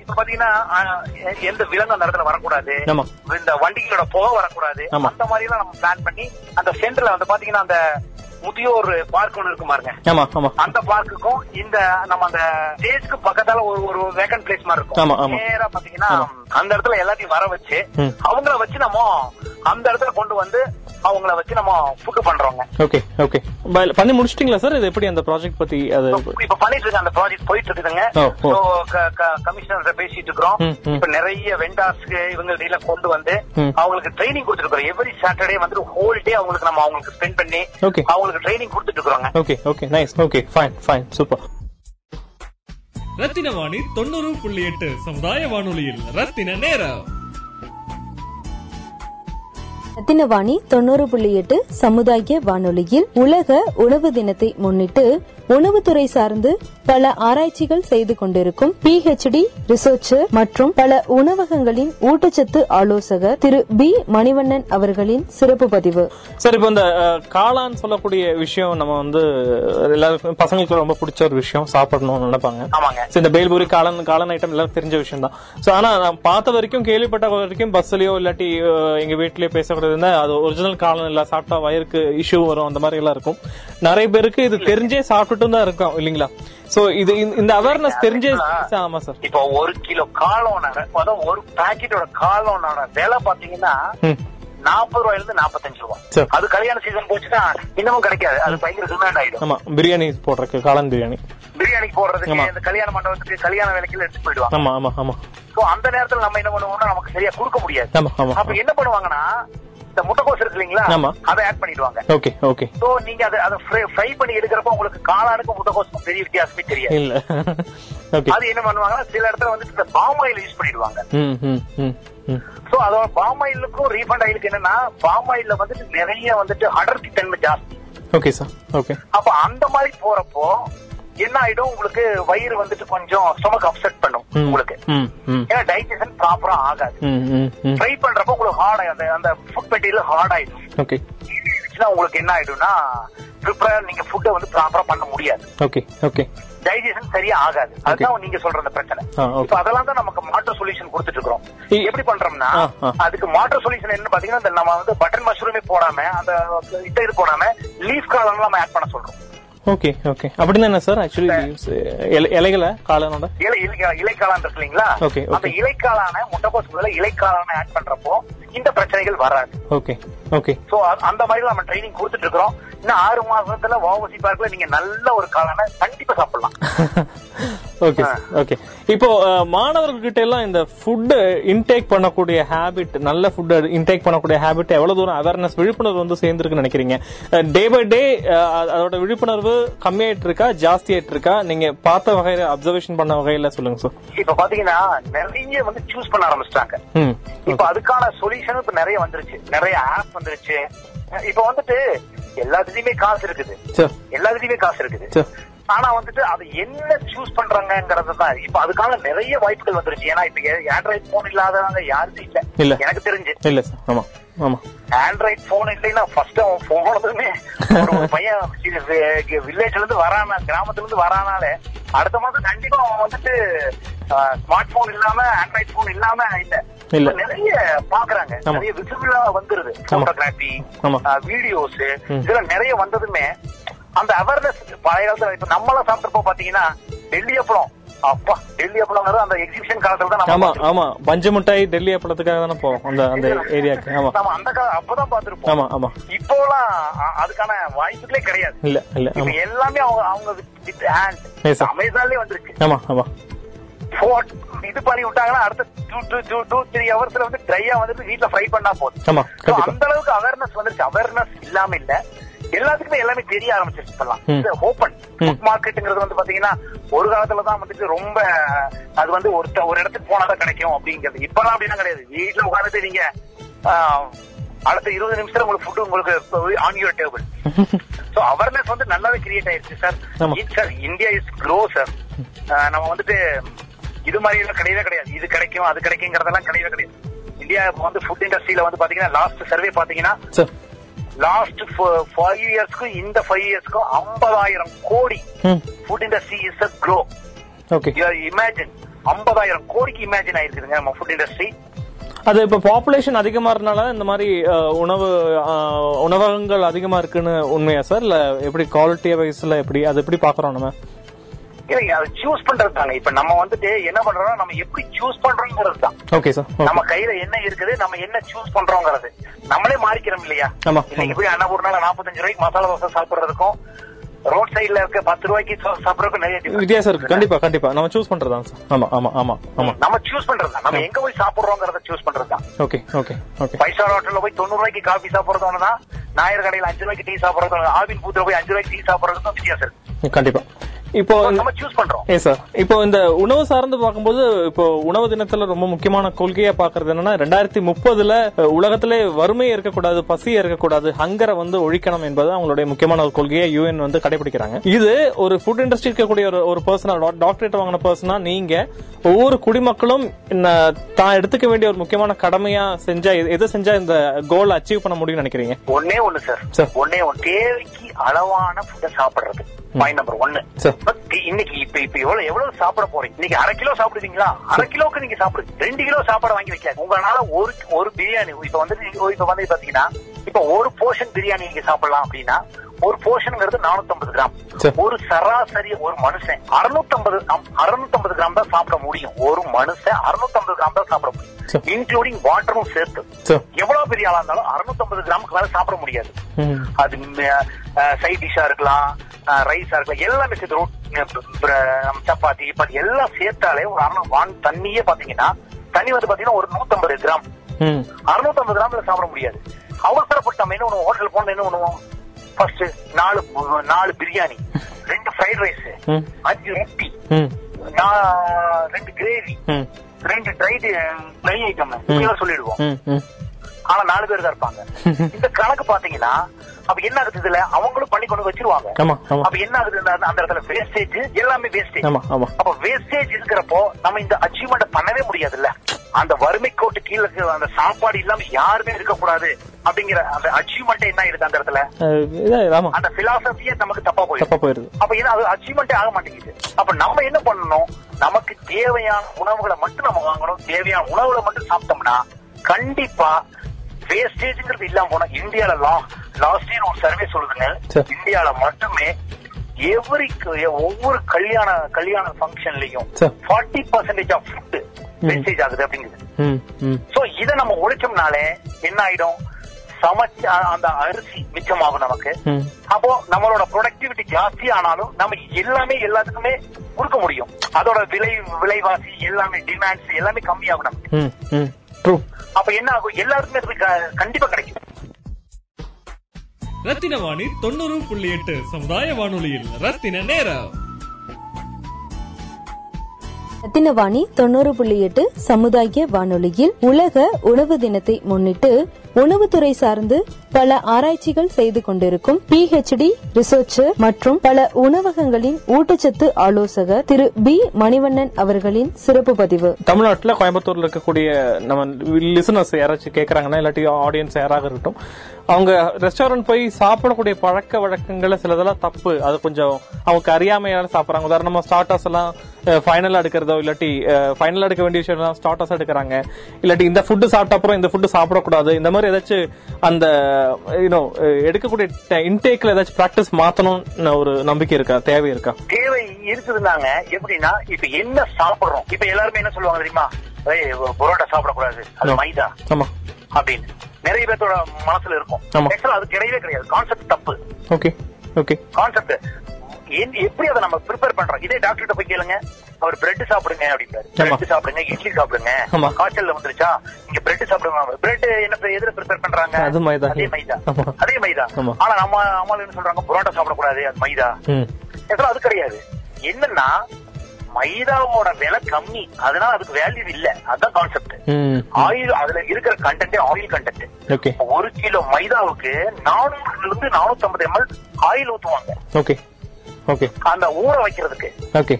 இப்ப பாத்தீங்கன்னா எந்த விலங்கு அந்த இடத்துல வரக்கூடாது. இந்த வண்டிகளோட புகை வரக்கூடாது. அந்த மாதிரி எல்லாம் நம்ம பிளான் பண்ணி அந்த சென்டர்ல வந்து பாத்தீங்கன்னா அந்த முதியோர் பார்க் ஒன்று இருக்கு பாருங்க அந்த பார்க்குக்கும் இந்த நம்ம அந்த ஸ்டேஜ்க்கு பக்கத்தால ஒரு ஒரு வேக்கன் பிளேஸ் மாதிரி இருக்கும். நேரா பாத்தீங்கன்னா அந்த இடத்துல எல்லாத்தையும் வர வச்சு. அவங்கள வச்சு நம்ம அந்த இடத்துல கொண்டு வந்து அவங்கள வச்சு நம்ம ஃபுட் பண்றோங்க ஓகே ஓகே பண்ணி முடிச்சிட்டீங்களா சார் இது எப்படி அந்த ப்ராஜெக்ட் பத்தி அது இப்ப பண்ணிட்டு இருக்க அந்த ப்ராஜெக்ட் போயிட்டு இருக்குதுங்க. கமிஷனர் பேசிட்டு இருக்கிறோம். இப்ப நிறைய வெண்டார்ஸ்க்கு இவங்க எல்லாம் கொண்டு வந்து. அவங்களுக்கு ட்ரைனிங் கொடுத்துருக்கோம் எவ்ரி சாட்டர்டே வந்து ஹோல் டே அவங்களுக்கு நம்ம அவங்களுக்கு ஸ்பெண்ட் பண்ணி Okay. அவங்களுக்கு ட்ரைனிங் கொடுத்துட்டு இருக்கிறோங்க okay okay nice okay fine fine super Rathina Vani தொண்ணூறு புள்ளி எட்டு சமுதாய வானொலியில். ரத்தின நேரம். ரத்தினவாணி தொண்ணூறு புள்ளி எட்டு சமுதாய வானொலியில் உலக உணவு தினத்தை முன்னிட்டு உணவுத்துறை சார்ந்து பல ஆராய்ச்சிகள் செய்து கொண்டிருக்கும் பிஹெச்டி ரிசர்ச்சர் மற்றும் பல உணவகங்களின் ஊட்டச்சத்து ஆலோசகர் திரு பி மணிவண்ணன் அவர்களின் சிறப்பு பதிவு. சார் இப்போ இந்த காளான் சொல்லக்கூடிய விஷயம் நம்ம வந்து எல்லாருக்கும் பசங்களுக்கு ரொம்ப பிடிச்ச ஒரு விஷயம் சாப்பிடணும்னு நினைப்பாங்க. ஆமாங்க. இந்த பேல்பூரி காளான் காளான் ஐட்டம் எல்லாரும் தெரிஞ்ச விஷயம் தான் ஸோ ஆனா நான் பார்த்த வரைக்கும் கேள்விப்பட்ட வரைக்கும் பஸ்லயோ இல்லாட்டி எங்க வீட்லயே பேசக்கூடாது இருந்தா அது ஒரிஜினல் காளான் இல்ல சாப்பிட்டா வயிறுக்கு இஷ்யூ வரும் அந்த மாதிரி எல்லாம் இருக்கும். நிறைய பேருக்கு இது தெரிஞ்சே சாப்பிட்டுட்டும் தான் இருக்கும் இல்லைங்களா? சோ இது இந்த- அவேர்னஸ் தெரிஞ்சே ஆமா சார் இப்போ ஒரு கிலோ காலோனோட ஒரு பாக்கெட்டோட காலோனோட விலை பாத்தீங்கன்னா. நாற்பது ரூபாயில இருந்து நாற்பத்தஞ்சு ரூபாய். அது கல்யாண சீசன் போச்சுன்னா இன்னமும் கிடைக்காது. அது பயங்கர டிமாண்ட் ஆயிடும். ஆமா பிரியாணி போடுறதுக்கு காளான் பிரியாணி. பிரியாணிக்கு போடுறதுக்கு. இந்த கல்யாண மண்டபத்துக்கு கல்யாண வேலைக்கு எடுத்து போயிடுவாங்க. ஆமா ஆமா ஆமா. சோ அந்த நேரத்துல நம்ம என்ன பண்ணுவோம்னா நமக்கு சரியா கொடுக்க முடியாது. அப்ப என்ன பண்ணுவாங்கன்னா இந்த முட்டைக்கோஸ் இருக்கு இல்லைங்களா? ஆமா. அதை ஆட் பண்ணிடுவாங்க. ஓகே ஓகே சோ நீங்க அதை அதை ஃப்ரை பண்ணி எடுக்கிறப்ப உங்களுக்கு காளானுக்கும் முட்டைக்கோஸுக்கும் பெரிய வித்தியாசமே தெரியாது. இல்ல. ஓகே அது என்ன பண்ணுவாங்கன்னா சில இடத்துல வந்து இந்த பாம் ஆயில் யூஸ் பண்ணிடுவாங்க. சோ அதோட பாம் ஆயிலுக்கும் ரீஃபண்ட் ஆயிலுக்கு என்னன்னா பாம் ஆயில்ல வந்துட்டு நிறைய வந்துட்டு அடர்த்தி தன்மை ஜாஸ்தி. ஓகே சார் ஓகே அப்ப அந்த மாதிரி போறப்போ என்ன ஆயிடும்? உங்களுக்கு வயிறு வந்துட்டு கொஞ்சம் ஸ்டொமக் அப்செட் பண்ணும். உங்களுக்கு. ஏன்னா டைஜஷன் ப்ராப்பரா ஆகாது. ஃப்ரை பண்றப்போ உங்களுக்கு ஹார்ட் அந்த அந்த ஃபுட் மெட்டீரியல் ஹார்ட் ஆயிடும். ஓகே உங்களுக்கு என்ன ஆயிடும்னா ப்ரிப்பேர் நீங்க ஃபுட்டை வந்து ப்ராப்பரா பண்ண முடியாது. ஓகே ஓகே டைஜஷன் சரியா ஆகாது. அதுதான் நீங்க சொல்ற அந்த பிரச்சனை. இப்ப அதெல்லாம் தான் நமக்கு மாற்று சொல்யூஷன் கொடுத்துட்டு இருக்கிறோம் எப்படி பண்றோம்னா. அதுக்கு மாற்று சொல்யூஷன் என்ன பாத்தீங்கன்னா நம்ம வந்து பட்டன் மஷ்ரூமே போடாம அந்த இட்ட இது போடாம லீஃப் காலம் நம்ம ஆட் பண்ண சொல்றோம். ஓகே ஓகே அப்படின்னா என்ன சார் ஆக்சுவலி இலைகளை காளானோட? இலை இலை- இலைக்காளான் இருக்கு இல்லைங்களா okay. அந்த இலைக்காளான முட்டைக்கோஸ் பதிலா இலைக்காளான ஆட் பண்றப்போ இந்த பிரச்சனைகள் வராது. Okay okay. சோ அந்த மாதிரி நம்ம ட்ரைனிங் கொடுத்துட்டு இருக்கிறோம் இன்னும் ஆறு மாசத்துல வாவசி பார்க்கல நீங்க நல்ல ஒரு காளான கண்டிப்பா சாப்பிடலாம். Okay okay. இப்போ அஹ், மாணவர்கள்கிட்ட எல்லாம் இந்த ஃபுட் இன்டேக் பண்ணக்கூடிய ஹேபிட் நல்ல ஃபுட் இன்டேக் பண்ணக்கூடிய ஹேபிட் எவ்வளவு தூரம் அவேர்னஸ் விழிப்புணர்வு வந்து சேர்ந்துருக்குன்னு நினைக்கிறீங்க? டே பை டே அதோட விழிப்புணர்வு கம்மியாயிட்டு இருக்கா ஜாஸ்தி ஆயிட்டு இருக்கா நீங்க பார்த்த வகையில அப்சர்வேஷன் பண்ண வகையில சொல்லுங்க சார் இப்ப பாத்தீங்கன்னா நிறைய வந்து சூஸ் பண்ண ஆரம்பிச்சிட்டாங்க. இப்ப அதுக்கான சொல்யூஷன் இப்ப நிறைய வந்துருச்சு. நிறைய ஆப் வந்துருச்சு. இப்ப வந்துட்டு எல்லாத்துலயுமே காசு இருக்குது. எல்லாத்துலயுமே காசு இருக்குது. ஆனா வந்துட்டு அது என்ன சூஸ் பண்றாங்கங்கிறது தான் இப்ப அதுக்கான நிறைய வாய்ப்புகள் வந்துருச்சு. ஏன்னா இப்ப ஆண்ட்ராய்ட் போன் இல்லாதவங்க யாருமே இல்ல. எனக்கு தெரிஞ்சு. இல்ல ஆமா. ஆமா. ஆண்ட்ராய்ட் போன் இல்லைன்னா ஃபர்ஸ்ட் அவன் போனதுமே ஒரு ஒரு பையன் வில்லேஜ்ல இருந்து வரான கிராமத்துல இருந்து வரானாலே அடுத்த மாசம் கண்டிப்பா அவன் வந்துட்டு ஸ்மார்ட் போன் இல்லாம ஆண்ட்ராய்ட் போன் இல்லாம இல்ல. இல்ல. நிறைய பாக்குறாங்க. ஆமா. நிறைய விசிபிளா வந்துருது. போட்டோகிராபி ஆமா. வீடியோஸ். இதெல்லாம் நிறைய வந்ததுமே அந்த அவேர்னஸ் பழைய காலத்துல இப்ப நம்மளாம் சாப்பிட்டப்போ பாத்தீங்கன்னா டெல்லி அப்புறம் அப்பா டெல்லி அப்பளங்கிறது அந்த எக்ஸிபிஷன் காலத்துல தான் ஆமா. ஆமா. பஞ்சு மிட்டாய் டெல்லி அப்பளத்துக்காக தானே போவோம். அந்த அந்த ஏரியாக்கு. ஆமா. நம்ம அந்த கால அப்பதான் பார்த்திருப்போம். ஆமா ஆமா. இப்போலாம் அதுக்கான வாய்ப்புகளே கிடையாது. இல்ல இல்ல ஆமா. எல்லாமே அவங்க அவங்க வித் ஹேண்ட். அமேசான்லயே வந்திருக்கு. ஆமா ஆமா. இது பண்ணி விட்டாங்கன்னா அடுத்த டூ டூ த்ரீ ஹவர்ஸ்ல வந்து ட்ரையா வந்துட்டு வீட்ல ஃப்ரை பண்ணா போதும். அந்த அளவுக்கு அவேர்னஸ் வந்துருச்சு. அவேர்னஸ் இல்லாம இல்ல. எல்லாத்துக்குமே எல்லாமே தெரிய ஆரம்பிச்சிருச்சு இப்பெல்லாம். ஓப்பன் ம். மார்க்கெட்டுங்கிறது வந்து பாத்தீங்கன்னா ஒரு காலத்துல தான் வந்துட்டு ரொம்ப அது வந்து ஒரு ஒரு இடத்துக்கு போனாதான் கிடைக்கும் அப்படிங்கிறது. இப்பெல்லாம் அப்படின்னா கிடையாது. வீட்டுல உட்காந்துட்டு நீங்க அடுத்த இருபது நிமிஷத்துல உங்களுக்கு ஃபுட் உங்களுக்கு on your table so awareness வந்து நல்லாவே கிரியேட் ஆயிருச்சு sir. Sir India is grow sir நம்ம வந்துட்டு இது மாதிரி எல்லாம் கிடையவே கிடையாது. இது கிடைக்கும் அது கிடைக்குங்கிறதெல்லாம் கிடையவே கிடையாது. இந்தியா வந்து ஃபுட் இண்டஸ்ட்ரியில வந்து பாத்தீங்கன்னா லாஸ்ட் சர்வே பாத்தீங்கன்னா சார் லாஸ்ட் ஃபைவ் இயர்ஸ்க்கும் இந்த ஃபைவ் இயர்ஸ்க்கும் ஐம்பதாயிரம் கோடி food industry is a grow okay imagine ஐம்பதாயிரம் கோடிக்கு இமேஜின் ஆயிருக்குதுங்க நம்ம ஃபுட் இண்டஸ்ட்ரி அது இப்ப பாப்புலேஷன் அதிகமா இருக்கனால இந்த மாதிரி உணவு உணவகங்கள் அதிகமா இருக்குன்னு உண்மையா சார் இல்ல எப்படி குவாலிட்டி வைஸ்ல எப்படி அது எப்படி பாக்குறோம் நம்ம? இல்லைங்க அது சூஸ் பண்றது தாங்க இப்ப நம்ம வந்துட்டு என்ன பண்றோம்னா நம்ம எப்படி சூஸ் பண்றோங்கிறது தான். ஓகே சார் நம்ம கையில என்ன இருக்குது நம்ம என்ன சூஸ் பண்றோங்கிறது. நம்மளே மாறிக்கிறோம் இல்லையா? இன்னைக்கு போய் அன்னபூர்னால நாற்பத்தஞ்சு ரூபாய்க்கு மசாலா தோசை சாப்பிடுறதுக்கும் ரோட் சைடுல இருக்க பத்து ரூபாய்க்கு சாப்பிடுறதுக்கும் நிறைய. வித்தியாசம் இருக்கு. கண்டிப்பா கண்டிப்பா. நம்ம சூஸ் பண்றதுதான் சார் ஆமா ஆமா ஆமா ஆமா. நம்ம சூஸ் பண்றது தான். நம்ம எங்க போய் சாப்பிடுறோங்கிறத சூஸ் பண்றது தான். Okay okay okay five star ஹோட்டல்ல போய் தொண்ணூறு ரூபாய்க்கு காபி சாப்பிடுறது ஒண்ணுதான் நாயர் கடையில அஞ்சு ரூபாய்க்கு டீ சாப்பிடுறது ஆவின் பூத்துல போய் அஞ்சு ரூபாய்க்கு டீ சாப்பிடுறதுக்கும் வித்தியாசம் இருக்கு. கண்டிப்பா. இப்போ நம்ம சூஸ் பண்றோம். ஏ சார் இப்போ இந்த உணவு சார்ந்து பார்க்கும்போது இப்போ உணவு தினத்துல ரொம்ப முக்கியமான கொள்கையா பாக்குறது என்னன்னா ரெண்டாயிரத்தி முப்பதுல உலகத்திலே வறுமை இருக்கக்கூடாது பசி இருக்கக்கூடாது ஹங்கரை வந்து ஒழிக்கணும் என்பது அவங்களுடைய முக்கியமான ஒரு கொள்கையை யூஎன் வந்து கடைபிடிக்கிறாங்க. இது ஒரு ஃபுட் இண்டஸ்ட்ரி இருக்கக்கூடிய ஒரு ஒரு பர்சனா டாக்டரேட் வாங்கின பர்சனா நீங்க ஒவ்வொரு குடிமக்களும் தான் எடுத்துக்க வேண்டிய ஒரு முக்கியமான கடமையா செஞ்சா எது- செஞ்சா இந்த கோல் அச்சீவ் பண்ண முடியும்னு நினைக்கிறீங்க? ஒன்னே ஒண்ணு சார். ஒன்னே ஒண்ணு தேவைக்கு அளவான ஃபுட்டை சாப்பிடுறது. பாயிண்ட் நம்பர் ஒன்னு இன்னைக்கு இப்ப இப்ப எவ்வளவு எவ்வளவு சாப்பிட போறீங்க? இன்னைக்கு அரை கிலோ சாப்பிடுவீங்களா? அரை கிலோக்கு நீங்க சாப்பிடுங்க ரெண்டு கிலோ சாப்பாடு வாங்கி வைக்காது. உங்களால ஒரு ஒரு பிரியாணி இப்ப வந்து இப்ப வந்து பாத்தீங்கன்னா இப்ப ஒரு போர்ஷன் பிரியாணி நீங்க சாப்பிடலாம் அப்படின்னா ஒரு போர்ஷன்ங்கிறது 450 கிராம். ஒரு சராசரி ஒரு மனுஷன் 650 அறுநூத்தம்பது கிராம் தான் சாப்பிட முடியும். ஒரு மனுஷன் 650 கிராம் தான் சாப்பிட. முடியும். இன்க்ளூடிங் வாட்டரும் சேர்த்து. சார் எவ்வளவு பெரிய ஆளா இருந்தாலும் 650 கிராமுக்கு மேல சாப்பிட முடியாது. அது சைட் டிஷ்ஷா இருக்கலாம் ரைஸா இருக்கலாம் எல்லாமே சேர்த்து ரொட்- சப்பாத்தி சப்பாத்தி எல்லாம் சேர்த்தாலே ஒரு அரை வான் தண்ணியே பாத்தீங்கன்னா தண்ணி வந்து பாத்தீங்கன்னா ஒரு 150 கிராம். 650 கிராம்ல சாப்பிட முடியாது. அவசரப்பட்டு நம்ம என்ன பண்ணுவோம்? ஹோட்டல் போன என்ன பண்ணுவோம்? ஃபர்ஸ்ட் நாலு நாலு பிரியாணி ரெண்டு ஃப்ரைட் ரைஸ். அஞ்சு ரொட்டி ரெண்டு கிரேவி ரெண்டு ட்ரைடு ட்ரை ஐட்டம் சொல்லிடுவோம். ஆனா நாலு பேர் தான் இருப்பாங்க. இந்த கணக்கு பாத்தீங்கன்னா அப்ப என்ன ஆகுது இதுல? அவங்களும் பண்ணி கொண்டு வச்சிருவாங்க. அப்ப என்ன ஆகுது அந்த இடத்துல? வேஸ்டேஜ் எல்லாமே வேஸ்டேஜ் அப்ப வேஸ்டேஜ் இருக்கிறப்போ நம்ம இந்த அச்சீவ்மெண்ட் பண்ணவே முடியாதுல்ல. அந்த வறுமை கோட்டு கீழே இருக்கிற அந்த சாப்பாடு இல்லாம யாருமே இருக்கக்கூடாது அப்படிங்கிற அந்த அச்சீவ்மெண்ட் என்ன ஆயிடுது அந்த இடத்துல? அந்த பிலாசபியே நமக்கு தப்பா போயிடுது. தப்பா போயிருது அப்ப என்ன அது அச்சீவ்மெண்டே ஆக மாட்டேங்குது. அப்ப நம்ம என்ன பண்ணணும்? நமக்கு தேவையான உணவுகளை மட்டும் நம்ம வாங்கணும். தேவையான உணவுகளை மட்டும் சாப்பிட்டோம்னா கண்டிப்பா வேஸ்டேஜ்ங்கிறது இல்லாம போனா இந்தியால லாஸ்ட் இயர் ஒரு சர்வே சொல்லுதுங்க. இந்தியால மட்டுமே எவ்ரி ஒவ்வொரு கல்யாண கல்யாண ஃபங்க்ஷன்லயும். Forty percentage of food wastage ஆகுது அப்படிங்குது. சோ இத நம்ம ஒழிச்சோம்னாலே என்ன ஆயிடும்? சமைச்ச அந்த அரிசி மிச்சமாகும் நமக்கு. அப்போ நம்மளோட ப்ரொடக்டிவிட்டி ஜாஸ்தி ஆனாலும் நம்ம எல்லாமே எல்லாத்துக்குமே கொடுக்க முடியும். அதோட விலை விலைவாசி எல்லாமே டிமாண்ட்ஸ் எல்லாமே கம்மியாகும் நமக்கு. அப்ப என்ன ஆகும்? எல்லாருக்குமே அது கண்டிப்பா கிடைக்கும். ரத்தின வாணி தொண்ணூறு புள்ளி எட்டு சமுதாய வானொலியில் ரத்தின நேரம். ரத்தினவாணி தொண்ணூறு புள்ளி எட்டு சமுதாய வானொலியில் உலக உணவு தினத்தை முன்னிட்டு உணவுத்துறை சார்ந்து பல ஆராய்ச்சிகள் செய்து கொண்டிருக்கும் பிஹெச்டி ரிசர்ச்சர் மற்றும் பல உணவகங்களின் ஊட்டச்சத்து ஆலோசகர் திரு பி மணிவண்ணன் அவர்களின் சிறப்பு பதிவு. தமிழ்நாட்டில் கோயம்புத்தூர்ல இருக்கக்கூடிய நம்ம லிசனர்ஸ் யாராச்சும் கேட்கறாங்கன்னா இல்லாட்டி ஆடியன்ஸ் யாராக இருக்கட்டும் அவங்க ரெஸ்டாரண்ட் போய் சாப்பிடக்கூடிய பழக்க வழக்கங்களை சிலதெல்லாம் தப்பு. அது கொஞ்சம் அவங்க அறியாமையால சாப்பிடுறாங்க. உதாரணமா ஸ்டார்டர்ஸ் எல்லாம் ஃபைனல் எடுக்கிறதோ இல்லாட்டி ஃபைனல் எடுக்க வேண்டிய விஷயம் ஸ்டார்டர்ஸ் எடுக்கிறாங்க. இல்லாட்டி இந்த ஃபுட்டு சாப்பிட்ட அப்புறம் இந்த ஃபுட்டு சாப்பிடக்கூடாது. இந்த மாதிரி ஏதாச்சும் அந்த யூனோ எடுக்கக்கூடிய இன்டேக்ல ஏதாச்சும் ப்ராக்டிஸ் மாத்தணும்னு ஒரு நம்பிக்கை இருக்கா? தேவை இருக்கா? தேவை இருக்குதுன்னாங்க. எப்படின்னா இப்ப என்ன சாப்பிடுறோம்? இப்ப எல்லாருமே என்ன சொல்லுவாங்க தெரியுமா? பரோட்டா சாப்பிடக்கூடாது. அது. மைதா. ஆமா. அப்படின்னு. நிறைய பேர்த்தோட மனசுல இருக்கும். அது கிடையவே கிடையாது. கான்செப்ட் தப்பு. ஓகே ஓகே கான்செப்ட் எப்படி அதை நம்ம ப்ரிப்பேர் பண்றோம்? இதே டாக்டர்கிட்ட போய் கேளுங்க. அவர் பிரெட் சாப்பிடுங்க அப்படின்றாரு ஆமா. பிரெட் சாப்பிடுங்க இட்லி சாப்பிடுங்க. ஆமா. காய்ச்சல்ல வந்துருச்சா? நீங்க பிரெட் சாப்பிடுங்க. பிரெட் என்ன எதுல ப்ரிப்பேர் பண்றாங்க? அது மைதா. அதே மைதா. அதே. ஆனா நம்ம அம்மா என்ன சொல்றாங்க? புரோட்டா சாப்பிடக்கூடாது அது மைதா. ஆக்சுவலா அது கிடையாது. என்னன்னா மைதாவோட விலை கம்மி. அதனால அதுக்கு வேல்யூ இல்ல. அதான் கான்செப்ட் ஆயில் அதுல இருக்கிற கண்டென்ட் ஆயில் கண்டென்ட் ஒரு கிலோ மைதாவுக்கு நானூறுல இருந்து நானூத்தி ஐம்பது எம்எல் ஆயில் ஊத்துவாங்க. ஓகே அந்த ஊற வைக்கிறதுக்கு. ஓகே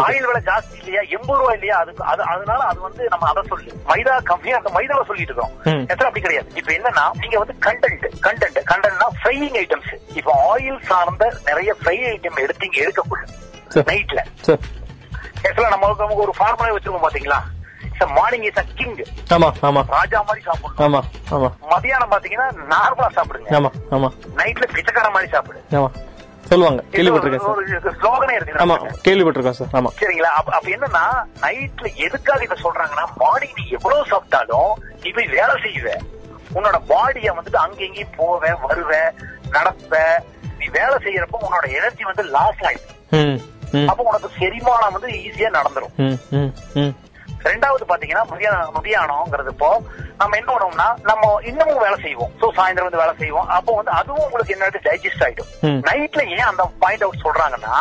ஆயில் விலை ஜாஸ்தி இல்லையா? எண்பது ரூபாய் இல்லையா? அதுக்கு அது அதனால அது வந்து நம்ம அதை சொல்லி. மைதா கம்மியா அந்த மைதாவை சொல்லிட்டு இருக்கோம். எத்தனை அப்படி கிடையாது. இப்ப என்னன்னா நீங்க வந்து கண்டென்ட் கண்டென்ட் கண்டென்ட்னா ஃப்ரையிங் ஐட்டம்ஸ் இப்ப ஆயில் சார்ந்த நிறைய ஃப்ரை ஐட்டம் எடுத்தீங்க எடுக்கக்குள்ள. நைட்ல ஆக்சுவலா நம்ம நமக்கு ஒரு ஃபார்முலா வச்சிருக்கோம் பாத்தீங்களா? மார்னிங் இஸ் அ கிங் ஆமா ஆமா. ராஜா மாதிரி சாப்பிடணும். ஆமா ஆமா. மதியானம் பாத்தீங்கன்னா நார்மலா சாப்பிடுங்க. ஆமா ஆமா. நைட்ல பிச்சைக்கார மாதிரி சாப்பிடு. ஆமா. சொல்லுவாங்க. கேள்விப்பட்டிருக்கேன் சார். ஆமா நமக்கு. கேள்விப்பட்டிருக்கேன் சார். ஆமா. சரிங்களா? அப்ப என்னன்னா நைட்ல எதுக்காக இத சொல்றாங்கன்னா மார்னிங் நீ எவ்வளவு சாப்பிட்டாலும் நீ போய் வேலை செய்வ உன்னோட பாடிய வந்துட்டு அங்க இங்கேயும் போவ வருவ நடப்ப. நீ வேலை செய்யறப்ப உன்னோட எனர்ஜி வந்து லாஸ் ஆயிடும். அப்ப உனக்கு செரிமானம் வந்து ஈஸியா நடந்துரும். ரெண்டாவது பாத்தீங்கன்னா மதியானம் மதியானம்ங்கிறது இப்போ நம்ம என்ன பண்ணுவோம்னா நம்ம இன்னமும் வேலை செய்வோம். சோ சாயந்தரம் வந்து வேலை செய்வோம். அப்போ வந்து அதுவும் உங்களுக்கு என்னது டைஜஸ்ட் ஆயிடும். நைட்ல ஏன் அந்த பாயிண்ட் அவுட் சொல்றாங்கன்னா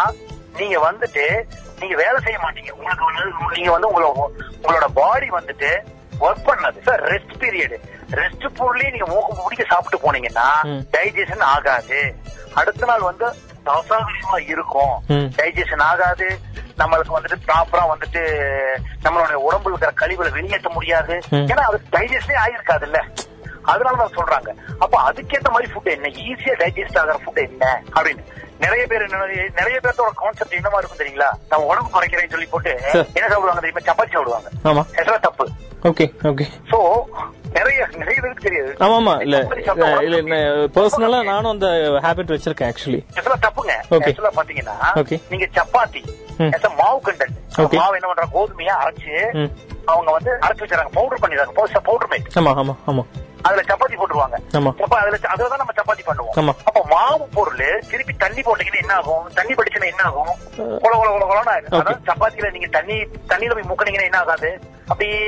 நீங்க வந்துட்டு நீங்க வேலை செய்ய மாட்டீங்க. உங்களுக்கு வந்து நீங்க வந்து உங்களோட உங்களோட பாடி வந்துட்டு ஒர்க் பண்ணது. சார் ரெஸ்ட் பீரியட் ரெஸ்ட் பொருளே நீங்க மூக்கு முடிக்க சாப்பிட்டு போனீங்கன்னா. டைஜஷன் ஆகாது. அடுத்த நாள் வந்து அசௌகரியமா இருக்கும். டைஜஷன் ஆகாது. நம்மளுக்கு வந்துட்டு ப்ராப்பரா வந்துட்டு நம்மளுடைய உடம்புல இருக்கிற கழிவுகளை வெளியேற்ற முடியாது. ஏன்னா அது டைஜஸ்டே ஆயிருக்காதுல்ல. அதனாலதான் சொல்றாங்க. அப்ப அதுக்கேத்த மாதிரி ஃபுட் என்ன? ஈஸியா டைஜஸ்ட் ஆகிற ஃபுட் என்ன? அப்படின்னு. நிறைய பேர் என்ன நிறைய பேர்த்தோட கான்செப்ட் என்னமா இருக்கும் தெரியுங்களா? நம்ம உடம்பு குறைக்கிறேன்னு சொல்லி போட்டு. என்ன சாப்பிடுவாங்க தெரியுமா? சப்பாத்தி சாப்பிடுவாங்க. தப்பு. Okay okay. சோ நிறைய நிறைய பேருக்கு தெரியாது. ஆமா ஆமா இல்ல இல்ல பர்சனலா நானும் அந்த ஹேபிட் வச்சிருக்கேன் ஆக்சுவலி ஆக்சுவலா தப்புங்க. ஆக்சுவலா பாத்தீங்கன்னா. நீங்க சப்பாத்தி மாவு Okay. மாவு என்ன பண்றாங்க? கோதுமையா அரைச்சு அவங்க வந்து அரைச்சு வச்சுறாங்க பவுடர் பண்ணிடுறாங்க. பவுடர் மேட் ஆமா ஆமா ஆமா. அதுல சப்பாத்தி போட்டுருவாங்க. அப்ப அதுல அதுலதான் நம்ம சப்பாத்தி பண்ணுவோம். அப்ப மாவு பொருள் திருப்பி தண்ணி போட்டீங்கன்னா என்ன ஆகும்? தண்ணி படிச்சுன்னா என்ன ஆகும்? கொல கொல கொல. Okay. அதாவது சப்பாத்தில நீங்க தண்ணி தண்ணியில போய் முக்கினீங்கன்னா என்ன ஆகாது? அப்படியே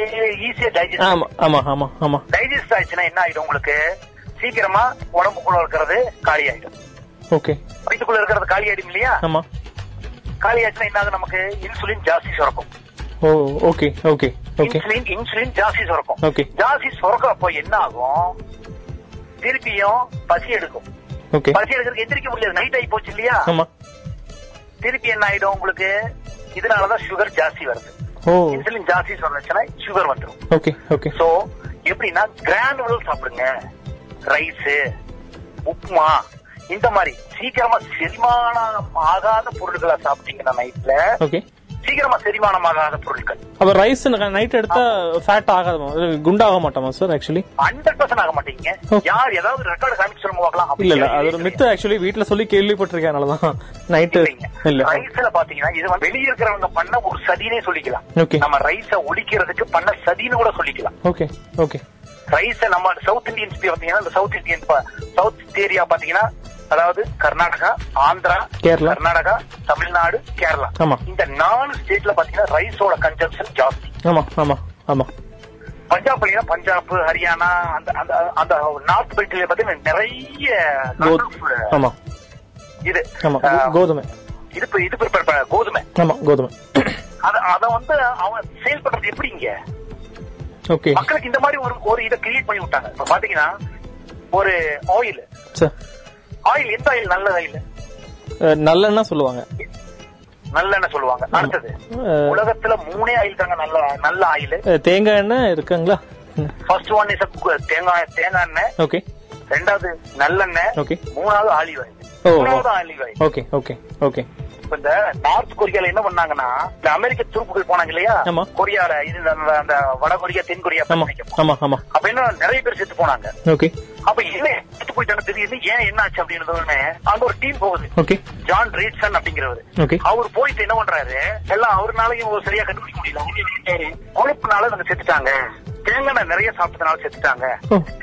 ஈஸியா டைஜஸ்ட் ஆமா ஆமா ஆமா ஆமா. டைஜஸ்ட் ஆயிடுச்சுன்னா என்ன ஆயிடும் உங்களுக்கு? சீக்கிரமா உடம்புக்குள்ள இருக்கிறது காலி ஆயிடும். ஓகே வயிற்றுக்குள்ள இருக்கிறது காலி ஆயிடும் இல்லையா? ஆமா. காலி ஆச்சுன்னா என்ன ஆகும் நமக்கு? இன்சுலின் ஜாஸ்தி சுரக்கும். Oh okay okay insulin insulin ஜாஸ்தி சுரக்கும். ஜாஸ்தி சுரக்கிறப்போ என்ன ஆகும் திருப்பியும் பசி எடுக்கும் பசி எடுக்கிறதுக்கு எந்திரிக்க முடியாது நைட் ஆகி போச்சு இல்லையா திருப்பி என்ன ஆயிடும் உங்களுக்கு இதனாலதான் சுகர் ஜாஸ்தி வருது இன்சுலின் ஜாஸ்தி சொன்னுச்சுன்னா சுகர் வந்துடும் ஓகே ஓகே சோ எப்படின்னா கிரானுவல் சாப்பிடுங்க ரைஸ் உப்புமா இந்த மாதிரி சீக்கிரமா செரிமானம் ஆகாத பொருட்களை சாப்பிட்டீங்கன்னா நைட்ல சீக்கிரமா செரிமானம் ஆகாத பொருட்கள். அப்ப ரைஸ் நைட் எடுத்தா ஃபேட் ஆகாதுமா? குண்டாக மாட்டோமா சார் ஆக்சுவலி ஹண்ட்ரட் பர்சன்ட் ஆக மாட்டீங்க. யார் ஏதாவது ரெக்கார்டு காமிச்சு சொல்லுங்க பார்க்கலாம் இல்ல இல்ல அது மித்து ஆக்சுவலி வீட்ல சொல்லி கேள்விப்பட்டிருக்கேன் அதனாலதான் நைட்டு இல்ல ரைஸ்ல பாத்தீங்கன்னா இது வெளிய இருக்கிறவங்க பண்ண ஒரு சதினே சொல்லிக்கலாம். Okay. நம்ம ரைஸ ஒழிக்கிறதுக்கு பண்ண சதின்னு கூட சொல்லிக்கலாம். ஓகே ஓகே ரைஸ நம்ம சவுத் இந்தியன்ஸ் பாத்தீங்கன்னா இந்த சவுத் இந்தியன் சவுத் ஏரியா பாத்தீங்கன்னா அதாவது கர்நாடகா ஆந்திரா கேரளா. கர்நாடகா தமிழ்நாடு கேரளா. ஆமா. இந்த நாலு ஸ்டேட்ல பாத்தீங்கன்னா ரைஸோட கன்சம்ஷன் ஜாஸ்தி. ஆமா ஆமா ஆமா. பஞ்சாப் பஞ்சாப் ஹரியானா அந்த அந்த அந்த நார்த் பெல்ட்ல பாத்தீங்கன்னா நிறைய இது. கோதுமை. இது இது பண்ண கோதுமை. ஆமா கோதுமை. அத அத வந்து அவன் சேல் பண்றது எப்படி இங்க ஓகே. மக்களுக்கு இந்த மாதிரி ஒரு ஒரு இதை கிரியேட் பண்ணி விட்டாங்க. இப்ப பாத்தீங்கன்னா ஒரு ஆயில் சார். ஆயில் எந்த ஆயில் நல்ல ஆயில் நல்லெண்ணா சொல்லுவாங்க. நல்லெண்ணெய் சொல்லுவாங்க. அடுத்தது உலகத்துல மூணே ஆயில் தாங்க நல்ல நல்ல ஆயில் தேங்காய் எண்ணெய் இருக்குங்களா? ஃபர்ஸ்ட் ஒன் இஸ் தேங்காய் தேங்காய் எண்ணெய். ஓகே ரெண்டாவது நல்லெண்ணெய் Okay. மூணாவது ஆலிவ் ஆயில். மூணாவது olive oil okay okay okay இந்த நார்த் கொரியால என்ன பண்ணாங்கன்னா இந்த அமெரிக்க துருப்புகள் போனாங்க இல்லையா. கொரியால இது அந்த- வட கொரியா தென் கொரியா அப்ப என்ன நிறைய பேர் செத்து போனாங்க. ஓகே அப்ப என்ன செத்து போயிட்டாங்க திடீர்னு ஏன் என்ன ஆச்சு அப்படின்னு அங்க ஒரு டீம் போகுது. ஓகே ஜான் ரீட்சன் அப்படிங்கிறவர். அவர் போயிட்டு என்ன பண்றாரு? எல்லாம் அவருனாலையும் ஒரு சரியா கண்டுபிடிக்க முடியல. அவங்க கொழுப்புனால இவங்க செத்துட்டாங்க. தேங்காய் நிறைய சாப்பிட்டதுனால செத்துட்டாங்க.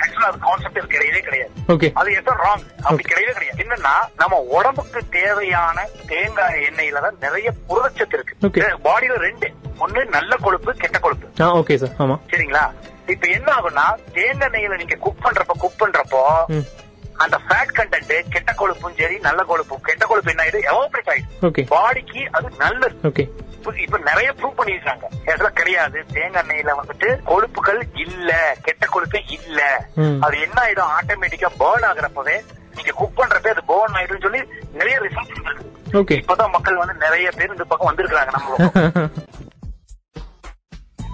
ஆக்சுவலா அது கான்செப்ட் கிடையவே கிடையாது. அது எஸ் ராங் அப்படி கிடையவே கிடையாது. என்னன்னா நம்ம உடம்புக்கு தேவையான தேங்காய் எண்ணெயில தான் நிறைய புரதச்சத்து Okay. இருக்கு பாடியில ரெண்டு. ஒண்ணு நல்ல கொழுப்பு கெட்ட கொழுப்பு. ஓகே சார் ஆமா. சரிங்களா? இப்ப என்ன ஆகும்னா தேங்காய் எண்ணெயில நீங்க குக் பண்றப்ப குக் பண்றப்போ அந்த ஃபேட் கண்டென்ட் கெட்ட கொழுப்பும் சரி நல்ல கொழுப்பும் கெட்ட கொழுப்பு என்ன ஆயிடும் எவாபரேட் ஆயிடும் ஓகே பாடிக்கு அது நல்லது. ஓகே இப்ப- நிறைய ப்ரூவ் பண்ணிருக்காங்க அதெல்லாம் கிடையாது. தேங்காய் எண்ணெயில வந்துட்டு கொழுப்புகள் இல்ல கெட்ட கொழுப்பே இல்ல. அது என்ன ஆயிடும்? ஆட்டோமேட்டிக்கா பேர்ன் ஆகுறப்பவே நீங்க குக் பண்றப்பே அது பேர்ன் ஆயிடும் சொல்லி நிறைய ரிசல்ட் இப்பதான் மக்கள் வந்து நிறைய பேர் இந்த பக்கம் வந்திருக்காங்க நம்ம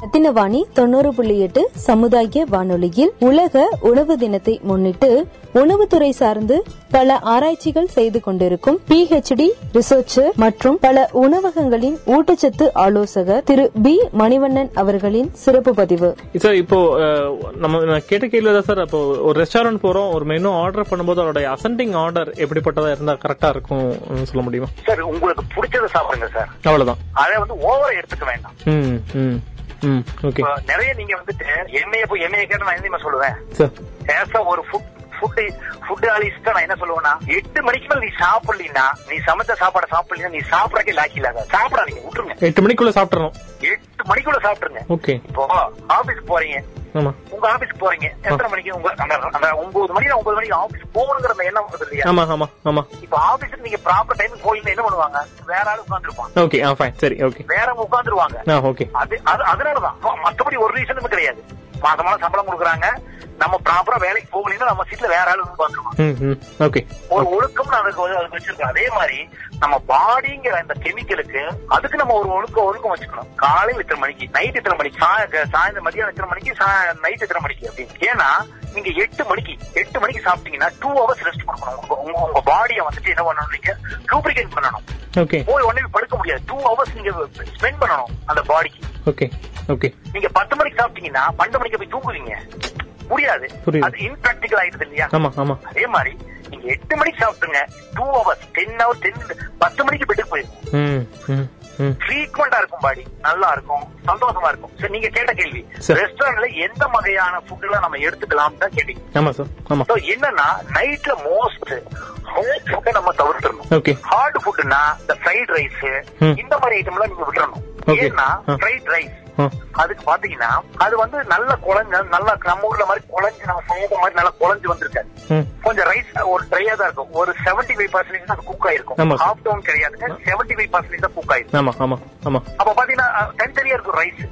ரத்தினவாணி தொண்ணூறு புள்ளி எட்டு சமுதாய வானொலியில் உலக உணவு தினத்தை முன்னிட்டு உணவுத்துறை சார்ந்து பல ஆராய்ச்சிகள் செய்து கொண்டிருக்கும் பிஹெச்டி ரிசர்ச்சர் மற்றும் பல உணவகங்களின் ஊட்டச்சத்து ஆலோசகர் திரு பி மணிவண்ணன் அவர்களின் சிறப்பு பதிவு. சார் இப்போ நம்ம நான் கேட்ட கேள்வி தான் சார் இப்போ ஒரு ரெஸ்டாரண்ட் போறோம் ஒரு மெனு ஆர்டர் பண்ணும்போது அதோட அசெண்டிங் ஆர்டர் எப்படிப்பட்டதா இருந்தா கரெக்டா இருக்கும் சொல்ல முடியுமா? சார் உங்களுக்கு பிடிச்சதை சாப்பிடுங்க சார் அவ்வளவுதான். அதை வந்து ஓவரா எடுத்துக்க வேண்டாம். நிறைய நீங்க வந்துட்டு எண்ணெய போய் எண்ணெய கேட்டு நான் என்ன சொல்லுவேன்? ஒரு ஃபுட் ஃபுட் ஃபுட் ஆலிஸ்ட் நான் என்ன சொல்லுவேன்னா எட்டு மணிக்கு மேல நீ சாப்பிடலீன்னா நீ சமைச்ச சாப்பாடை சாப்பிடலீன்னா நீ சாப்பிடறக்கே லாக்கி இல்லாத. சாப்பிடாதீங்க விட்டுருங்க. எட்டு மணிக்குள்ள சாப்பிட்டுறோம் எட்டு மணிக்குள்ள சாப்பிட்டுருங்க. ஓகே. இப்போ ஆபீஸ் போறீங்க. உங்க ஆபீஸ் போறீங்க. எத்தனை மணிக்கு உங்க அந்த ஒன்பது மணி ஒன்பது மணிக்கு ஆபீஸ் போகணுங்கிற அந்த எண்ணம் வருது இல்லையா? ஆமா ஆமா ஆமா. இப்ப ஆபீஸுக்கு நீங்க ப்ராப்பர் டைம் போயிட்டு என்ன பண்ணுவாங்க? வேற ஆளு உட்காந்துருப்பாங்க ஓகே ஆ ஃபைன் சரி ஓகே. வேறவங்க உட்காந்துருவாங்க ஆ ஓகே. அது அது அதனாலதான். மத்தபடி ஒரு ரீசனும் கிடையாது. மாசமான சம்பளம் கொடுக்குறாங்க. நம்ம ப்ராப்பரா வேலைக்கு போகலைன்னா நம்ம சீட்ல வேற ஆளு உட்காந்துருவாங்க ம் ம். ஓகே ஒரு ஒழுக்கம் அதுக்கு அதுக்கு வச்சிருக்கோம். அதே மாதிரி நம்ம பாடிங்கிற அந்த கெமிக்கலுக்கு அதுக்கு நம்ம ஒரு ஒழுக்கம் ஒழுக்கம் வச்சுக்கணும். காலையில் இத்தனை மணிக்கு நைட் இத்தனை மணிக்கு சாய- சாயந்தரம் மதியானம் இத்தனை மணிக்கு நைட் இத்தனை மணிக்கு அப்படின்னு ஏன்னா நீங்க எட்டு மணிக்கு எட்டு மணிக்கு சாப்பிட்டீங்கன்னா டூ ஹவர்ஸ் ரெஸ்ட் கொடுக்கணும். உங்க- உங்க பாடியை வந்துட்டு என்ன பண்ணணும் நீங்க? லூப்ரிகேட் பண்ணணும். ஓகே போய் உடனே படுக்க முடியாது. டூ ஹவர்ஸ் நீங்க ஸ்பெண்ட் பண்ணணும் அந்த பாடிக்கு நீங்க பத்து மணிக்கு சாப்பிட்டீங்கன்னா பன்னெண்டு மணிக்கு போய் தூங்குவீங்க. புரியுது. அது இன்பிராக்டிகல் ஆயிடுது இல்லையா? ஆமா ஆமா. அதே மாதிரி நீங்க எட்டு மணிக்கு சாப்பிட்டுங்க two hours ten hour ten பத்து மணிக்கு பெட்டுக்கு போயிருக்கும் ஃப்ரீக்வெண்டா இருக்கும் பாடி. நல்லா இருக்கும் சந்தோஷமா இருக்கும். சரி நீங்க கேட்ட கேள்வி. ரெஸ்டாரண்ட்ல எந்த வகையான ஃபுட் எல்லாம் நம்ம எடுத்துக்கலாம் தான் கேட்டீங்க. ஆமா சார் என்னன்னா நைட்ல மோஸ்ட் ஹாட் ஃபுட்டை நம்ம தவிர்த்துடணும். ஓகே ஹார்ட் ஃபுட்னா இந்த ஃப்ரைட் ரைஸ். இந்த மாதிரி ஐட்டம் எல்லாம் நீங்க விட்டுறணும். ஏன்னா. ஃப்ரைட் ரைஸ் அதுக்கு பாத்தீங்கன்னா அது வந்து நல்ல குழஞ்ச நல்லா நம்ம ஊர்ல மாதிரி குழஞ்சு நம்ம சமைத்த மாதிரி நல்லா குழஞ்சு வந்திருக்காது. ம். கொஞ்சம் ரைஸ் ஒரு ட்ரையா தான் இருக்கும். ஒரு செவன்டி ஃபைவ் பர்சன்டேஜ் அது குக் ஆயிருக்கும். ஹாஃப் டவுன் கிடையாதுங்க செவன்டி ஃபைவ் பர்சன்டேஜ் தான் குக் ஆயிருக்கும். ஆமா ஆமா ஆமா. அப்ப பாத்தீங்கன்னா தனித்தனியா இருக்கும் ரைஸ்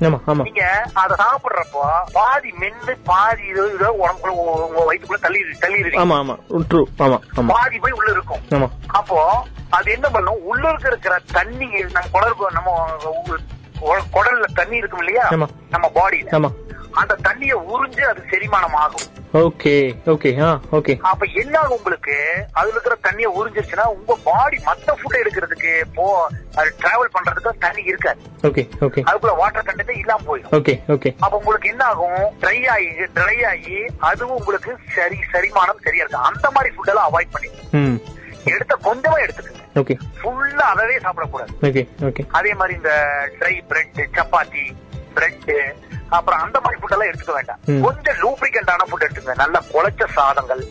நீங்க அத சாப்பிடுறப்போ பாதி மென்னு பாதி இது இதோ உடம்புக்குள்ள உங்க வயிற்றுக்குள்ள தள்ளி தள்ளி ஆமா ஆமா. ட்ரூ ஆமா பாதி போய் உள்ள இருக்கும். ஆமா. அப்போ அது என்ன பண்ணும்? உள்ள இருக்க இருக்கிற தண்ணி நம்ம குடல் நம்ம குடல்ல தண்ணி இருக்கும் இல்லையா. நம்ம பாடியில ஆமா. அந்த தண்ணியை உறிஞ்சு அது செரிமானம் ஆகும் ஓகே ஓகே ஓகே. அப்ப என்ன ஆகும் உங்களுக்கு? அதுல இருக்கிற தண்ணியை உறிஞ்சிருச்சுன்னா உங்க பாடி மத்த ஃபுட் எடுக்கிறதுக்கு போ அது டிராவல் பண்றதுக்கு தண்ணி இருக்காது. Okay okay. அதுக்குள்ள வாட்டர் கண்டென்ட் இல்லாம போயிடும். Okay okay. அப்ப உங்களுக்கு என்ன ஆகும்? ட்ரை ஆகி ட்ரை ஆகி அதுவும் உங்களுக்கு சரி செரிமானம் சரியா இருக்கு அந்த மாதிரி ஃபுட் எல்லாம் அவாய்ட் பண்ணிடுங்க எடுத்த கொஞ்சமா எடுத்துக்கங்க. ஓகே ஃபுல்லா அதவே சாப்பிடக்கூடாது ஓகே ஓகே அதே மாதிரி இந்த ட்ரை பிரெட் சப்பாத்தி பிரெட் அப்புறம் அந்த மாதிரி ஃபுட் எல்லாம் எடுத்துக்க வேண்டாம். கொஞ்சம் லூப்ரிகண்டான ஃபுட் எடுத்துக்கங்க. நல்ல குழைச்ச சாதங்கள்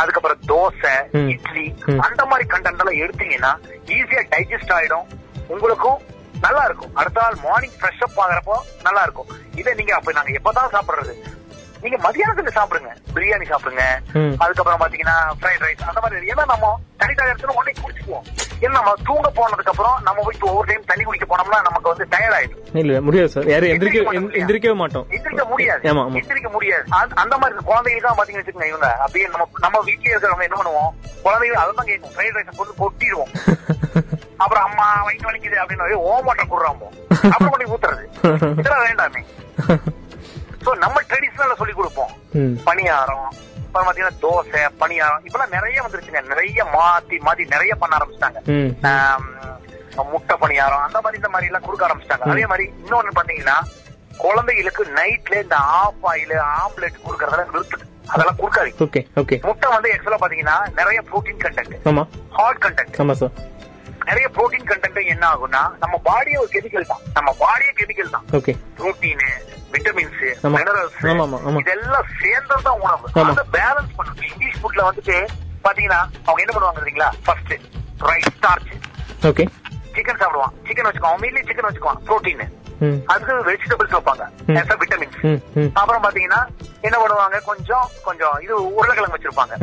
அதுக்கப்புறம் தோசை. இட்லி. அந்த மாதிரி கண்டென்ட் எல்லாம் எடுத்தீங்கன்னா ஈஸியா டைஜஸ்ட் ஆயிடும். உங்களுக்கும் நல்லா இருக்கும். அடுத்த நாள் மார்னிங் ஃப்ரெஷ் அப் ஆகுறப்போ நல்லா இருக்கும். இதை நீங்க அப்ப நாங்க எப்பதான் சாப்பிடுறது? நீங்க மதியானத்துல சாப்பிடுங்க. பிரியாணி சாப்பிடுங்க. அதுக்கப்புறம் பாத்தீங்கன்னா ஃப்ரைட் ரைஸ் அந்த மாதிரி ஏன்னா நம்ம தனித்தனி இடத்துல உடனே குடிச்சுக்குவோம். ஏன்னா நம்ம தூங்க போனதுக்கு அப்புறம் நம்ம போய் ஒவ்வொரு டைம் தண்ணி குடிக்க போனோம்னா நமக்கு வந்து டயர்ட் ஆயிடும். இல்ல முடியாது சார். யாரும் எந்திரிக்க. எந்திரிக்கவே மாட்டோம். எந்திரிக்க முடியாது. எந்திரிக்க முடியாது. அந்த- மாதிரி குழந்தைகளுக்கு பாத்தீங்கன்னு வச்சுக்கோங்க இவங்க. அப்படியே நம்ம நம்ம வீட்லயே இருக்கிறவங்க என்ன பண்ணுவோம்? குழந்தைகள் அதான் கேட்கும். ஃப்ரைட் ரைஸ் கொண்டு கொட்டிடுவோம். அப்புறம் அம்மா வயிற்று வலிக்குது அப்படின்னு ஓ குடுறாமோ அப்புறம் கொண்டு ஊத்துறது. இதெல்லாம் வேண்டாமே. சோ நம்ம ட்ரெடிஷனல்ல சொல்லி கொடுப்போம். பணியாரம் அப்புறம் பாத்தீங்கன்னா தோசை பணியாரம் இப்பெல்லாம் நிறைய வந்துருச்சுங்க. நிறைய மாத்தி மாத்தி நிறைய பண்ண ஆரம்பிச்சிட்டாங்க. முட்டை பணியாரம் அந்த மாதிரி இந்த மாதிரி எல்லாம் கொடுக்க ஆரம்பிச்சிட்டாங்க. அதே மாதிரி இன்னொன்னு பாத்தீங்கன்னா குழந்தைகளுக்கு நைட்ல இந்த ஆஃப் ஆயில் ஆம்லெட் கொடுக்கறதெல்லாம் நிறுத்துது. அதெல்லாம் ஓகே முட்டை வந்து ஆக்சுவலா பாத்தீங்கன்னா நிறைய புரோட்டீன் கண்டென்ட் ஹாட் கண்டென்ட் நிறைய புரோட்டீன் கண்டென்ட் என்ன ஆகும்னா நம்ம பாடியே ஒரு கெமிக்கல் தான். நம்ம பாடியே கெமிக்கல் தான். Okay protein vitamins. மினரல்ஸ். இதெல்லாம் சேர்ந்ததுதான் உணவு. ஆமா. அதை பேலன்ஸ் பண்ணணும். இங்கிலீஷ் ஃபுட்ல வந்துட்டு பாத்தீங்கன்னா அவங்க என்ன பண்ணுவாங்க தெரியுங்களா? First rice starch okay chicken சாப்பிடுவான். சிக்கன் வச்சுக்குவான் மீன்லயே சிக்கன் வச்சுக்குவான். புரோட்டீன் அதுக்கு வெஜிடபிள்ஸ் வைப்பாங்க. விட்டமின்ஸ் அப்புறம் பாத்தீங்கன்னா என்ன பண்ணுவாங்க? கொஞ்சம் கொஞ்சம் இது உருளைக்கிழங்கு வச்சிருப்பாங்க.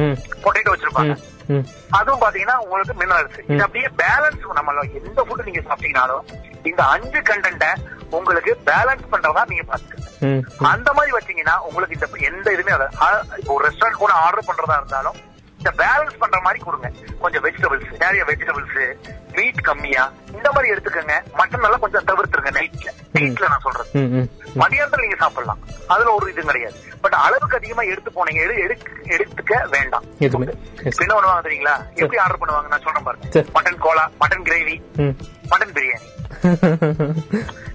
பொட்டேட்டோ வச்சிருப்பாங்க. அதுவும் பாத்தீங்கன்னா உங்களுக்கு மினரல்ஸ் இது அப்படியே பேலன்ஸ் நம்ம எந்த ஃபுட் நீங்க சாப்பிட்டீங்கனாலும் இந்த அஞ்சு கண்டென்ட உங்களுக்கு பேலன்ஸ் பண்றதா நீங்க பாத்துக்கங்க. அந்த மாதிரி வச்சீங்கன்னா உங்களுக்கு இந்த எந்த. ஆ, இப்போ ஒரு ரெஸ்டாரண்ட் கூட ஆர்டர் பண்றதா இருந்தாலும் இந்த பேலன்ஸ் பண்ற மாதிரி கொடுங்க. கொஞ்சம் வெஜிடபிள்ஸ் நிறைய வெஜிடபிள்ஸ் மீட் கம்மியா இந்த மாதிரி எடுத்துக்கங்க. மட்டன் எல்லாம் கொஞ்சம் தவிர்த்துருங்க நைட்ல நைட்ல நான் ம் மதியானத்துல நீங்க சாப்பிடலாம். அதுல ஒரு இது கிடையாது. பட் அளவுக்கு அதிகமா எடுத்து போனீங்க எடுத்துக்க வேண்டாம். என்ன பண்ணுவாங்க தெரியுங்களா எப்படி ஆர்டர் பண்ணுவாங்க நான் சொல்றேன் பாருங்க. Mutton kola mutton gravy mutton biryani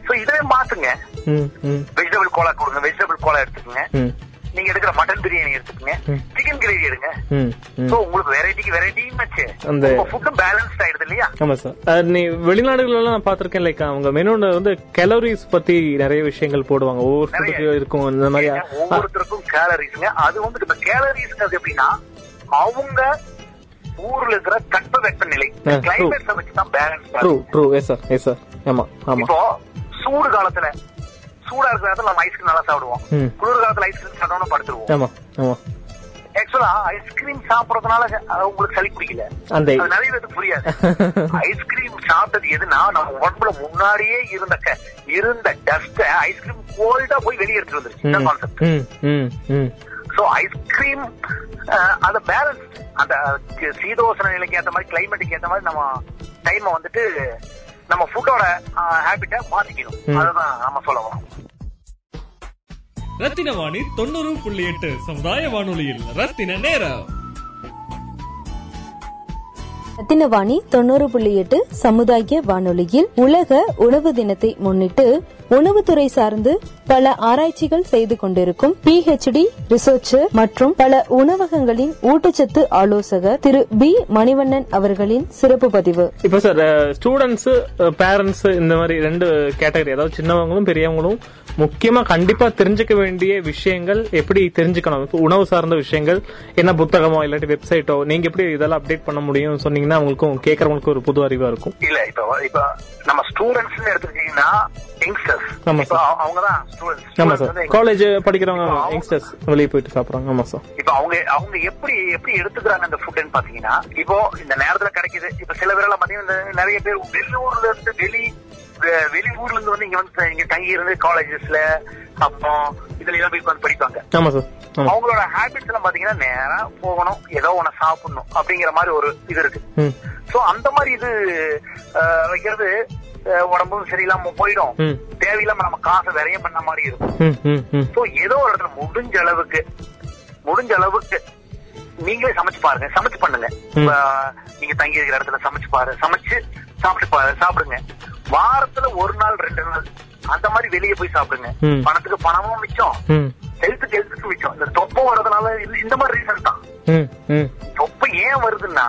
so இதே மாத்துங்க. வெஜிடபிள் கோலா கொடுங்க. வெஜிடபிள் கோலா எடுத்துக்கங்க. நீங்க எடுக்கிற மட்டன் பிரியாணி எடுத்துக்கங்க. சிக்கன் கிரேவி எடுங்க. சோ உங்களுக்கு வெரைட்டிக்கு வெரைட்டியும் வச்சு அந்த- ஃபுட்டும் பேலன்ஸ்ட் ஆயிடுது இல்லையா? ஆமா சார் நீ வெளிநாடுகள் எல்லாம் நான் பாத்திருக்கேன் லைக் அவங்க மெனுல வந்து கேலரிஸ் பத்தி நிறைய விஷயங்கள் போடுவாங்க. ஒவ்வொரு. ஃபுட்டுக்கு இருக்கும் இந்த மாதிரி ஒவ்வொருத்தருக்கும் கேலரிஸ்ங்க அது வந்து இப்ப கேலரிஸ்ங்கிறது எப்படின்னா அவங்க ஊர்ல இருக்கிற தட்ப வெப்பநிலை. கிளைமேட்ஸ வச்சு தான் balance true true yes sir yes sir ஆமா ஆமா. இப்போ சூடு காலத்துல சூடா இருக்கிற நேரத்துல நம்ம ஐஸ்கிரீம் நல்லா சாப்பிடுவோம். குளிர் காலத்துல ஐஸ்கிரீம் சாப்பிடணும் படுத்துருவோம். ஆக்சுவலா ஐஸ்கிரீம் சாப்பிடறதுனால அது உங்களுக்கு சளி பிடிக்கல. அந்த அது நிறைய பேருக்கு புரியாது. ஐஸ்கிரீம் சாப்பிட்டது எதுனா நம்ம உடம்புல முன்னாடியே இருந்த இருந்த டஸ்ட ஐஸ்கிரீம் கோல்டா போய் வெளியே எடுத்துட்டு வந்துருச்சு. இந்த கான்செப்ட் சோ ஐஸ்கிரீம் அந்த பேலன்ஸ் அந்த சீதோசன நிலைக்கு ஏத்த மாதிரி கிளைமேட்டுக்கு ஏத்த மாதிரி நம்ம டைம் வந்துட்டு நம்ம ஃபுட்டோட ஹேபிட்ட மாத்திக்கணும். அதுதான் நம்ம சொல்ல வரோம் ரத்தின வாணி தொண்ணூறு புள்ளி எட்டு சமுதாய வானொலியில் ரத்தின நேரம். ரத்தினவாணி தொண்ணூறு புள்ளி எட்டு சமுதாய வானொலியில் உலக உணவு தினத்தை முன்னிட்டு உணவுத்துறை சார்ந்து பல ஆராய்ச்சிகள் செய்து கொண்டிருக்கும் பிஹெச்டி ரிசர்ச்சர் மற்றும் பல உணவகங்களின் ஊட்டச்சத்து ஆலோசகர் திரு பி மணிவண்ணன் அவர்களின் சிறப்பு பதிவு. இப்போ சார் ஸ்டூடெண்ட்ஸ் பேரண்ட்ஸ் இந்த மாதிரி ரெண்டு கேட்டகரி அதாவது சின்னவங்களும் பெரியவங்களும் முக்கியமா கண்டிப்பா தெரிஞ்சுக்க வேண்டிய விஷயங்கள் எப்படி தெரிஞ்சுக்கணும்? இப்போ உணவு சார்ந்த விஷயங்கள் என்ன புத்தகமோ இல்லாட்டி வெப்சைட்டோ நீங்க எப்படி இதெல்லாம் அப்டேட் பண்ண முடியும் சொன்னீங்கன்னா அவங்களுக்கும் கேட்கறவங்களுக்கும் ஒரு புது அறிவா இருக்கும். இல்ல இப்ப இப்ப நம்ம ஸ்டூடெண்ட்ஸ் எடுத்துக்கிட்டீங்கன்னா யங்ஸ்டர்ஸ் ஆமா சார். அவங்க தான் ஆமா ஸ்டூடெண்ட்ஸ் சார் காலேஜ் படிக்கிறவங்க யங்ஸ்டர்ஸ் வெளியே போயிட்டு சாப்பிடுறாங்க. ஆமா சார் இப்ப அவங்க அவங்க எப்படி எப்படி எடுத்துக்கிறாங்க அந்த ஃபுட்னு பாத்தீங்கன்னா இப்போ இந்த நேரத்துல கிடைக்குது. இப்ப சில பேரெல்லாம் பாத்தீங்கன்னா நிறைய பேர் வெளியூர்ல இருந்து வெளி வெளியூர்ல இருந்து வந்து இங்க வந்து இங்க தங்கி இருந்து காலேஜஸ்ல அப்புறம் இதுல எல்லாம் போய் உட்கார்ந்து படிப்பாங்க. ஆமா சார் ஆமா. அவங்களோட ஹேபிட்ஸ் எல்லாம் பாத்தீங்கன்னா நேரா போகணும் ஏதோ ஒண்ணு சாப்பிடணும் அப்படிங்கிற மாதிரி ஒரு இது இருக்கு. சோ அந்த மாதிரி இது வைக்கிறது உடம்பும் சரியில்லாம போயிடும். தேவையில்லாம நம்ம காசை விரயம் பண்ண மாதிரி இருக்கும். சோ ஏதோ ஒரு இடத்துல முடிஞ்ச அளவுக்கு முடிஞ்ச அளவுக்கு நீங்களே சமைச்சு பாருங்க சமைச்சு பண்ணுங்க. நீங்க தங்கி இருக்கிற இடத்துல சமைச்சு பாரு சமைச்சு சாப்பிட்டு சாப்பிடுங்க. வாரத்துல ஒரு நாள் ரெண்டு நாள். அந்த மாதிரி வெளியே போய் சாப்பிடுங்க. பணத்துக்கு பணமும் மிச்சம். ஹெல்த்துக்கு ஹெல்த்துக்கு மிச்சம். இந்த தொப்பை வர்றதுனால இந்த- மாதிரி ரீசன் தான். தொப்பை ஏன் வருதுன்னா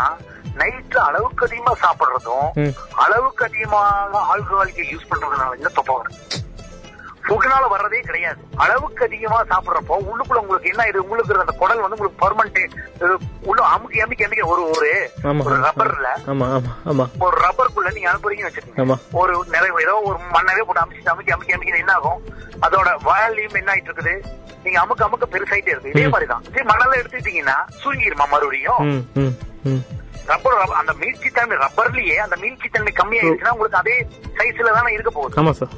நைட்ல அளவுக்கு அதிகமா சாப்பிடுறதும். அளவுக்கு அதிகமாக ஆல்கஹாலிக்க யூஸ் பண்றதுனால இந்த தொப்பை வருது. ஃபுட்னால வர்றதே கிடையாது. அளவுக்கு அதிகமா சாப்பிடுறப்போ உள்ளுக்குள்ள உங்களுக்கு என்ன இது? உங்களுக்கு அந்த குடல் வந்து உங்களுக்கு பர்மனன்ட் உள்ள அமுக்கி அமுக்கி அமுக்கி ஒரு ஒரு ரப்பர்ல ஒரு ரப்பருக்குள்ள நீங்க அனுப்புறீங்கன்னு வச்சுக்கோங்க. ஒரு நிறைய ஏதோ ஒரு மண்ணவே போட்டு அமுக்கி அமுக்கி அமுக்கி அமுக்கி என்ன ஆகும்? அதோட வால்யூம் என்ன ஆயிட்டு இருக்குது? நீங்க அமுக்க அமுக்க பெருசாயிட்டே இருக்கு. இதே மாதிரிதான். இதே மணல எடுத்துட்டீங்கன்னா சுருங்கிருமா மறுபடியும்? ரப்பர் ரப்ப- அந்த மீட்சி தன்மை ரப்பர்லயே அந்த மீட்சி தன்மை கம்மியாயிருச்சுன்னா உங்களுக்கு அதே சைஸ்ல தானே இருக்க போகுது. சார்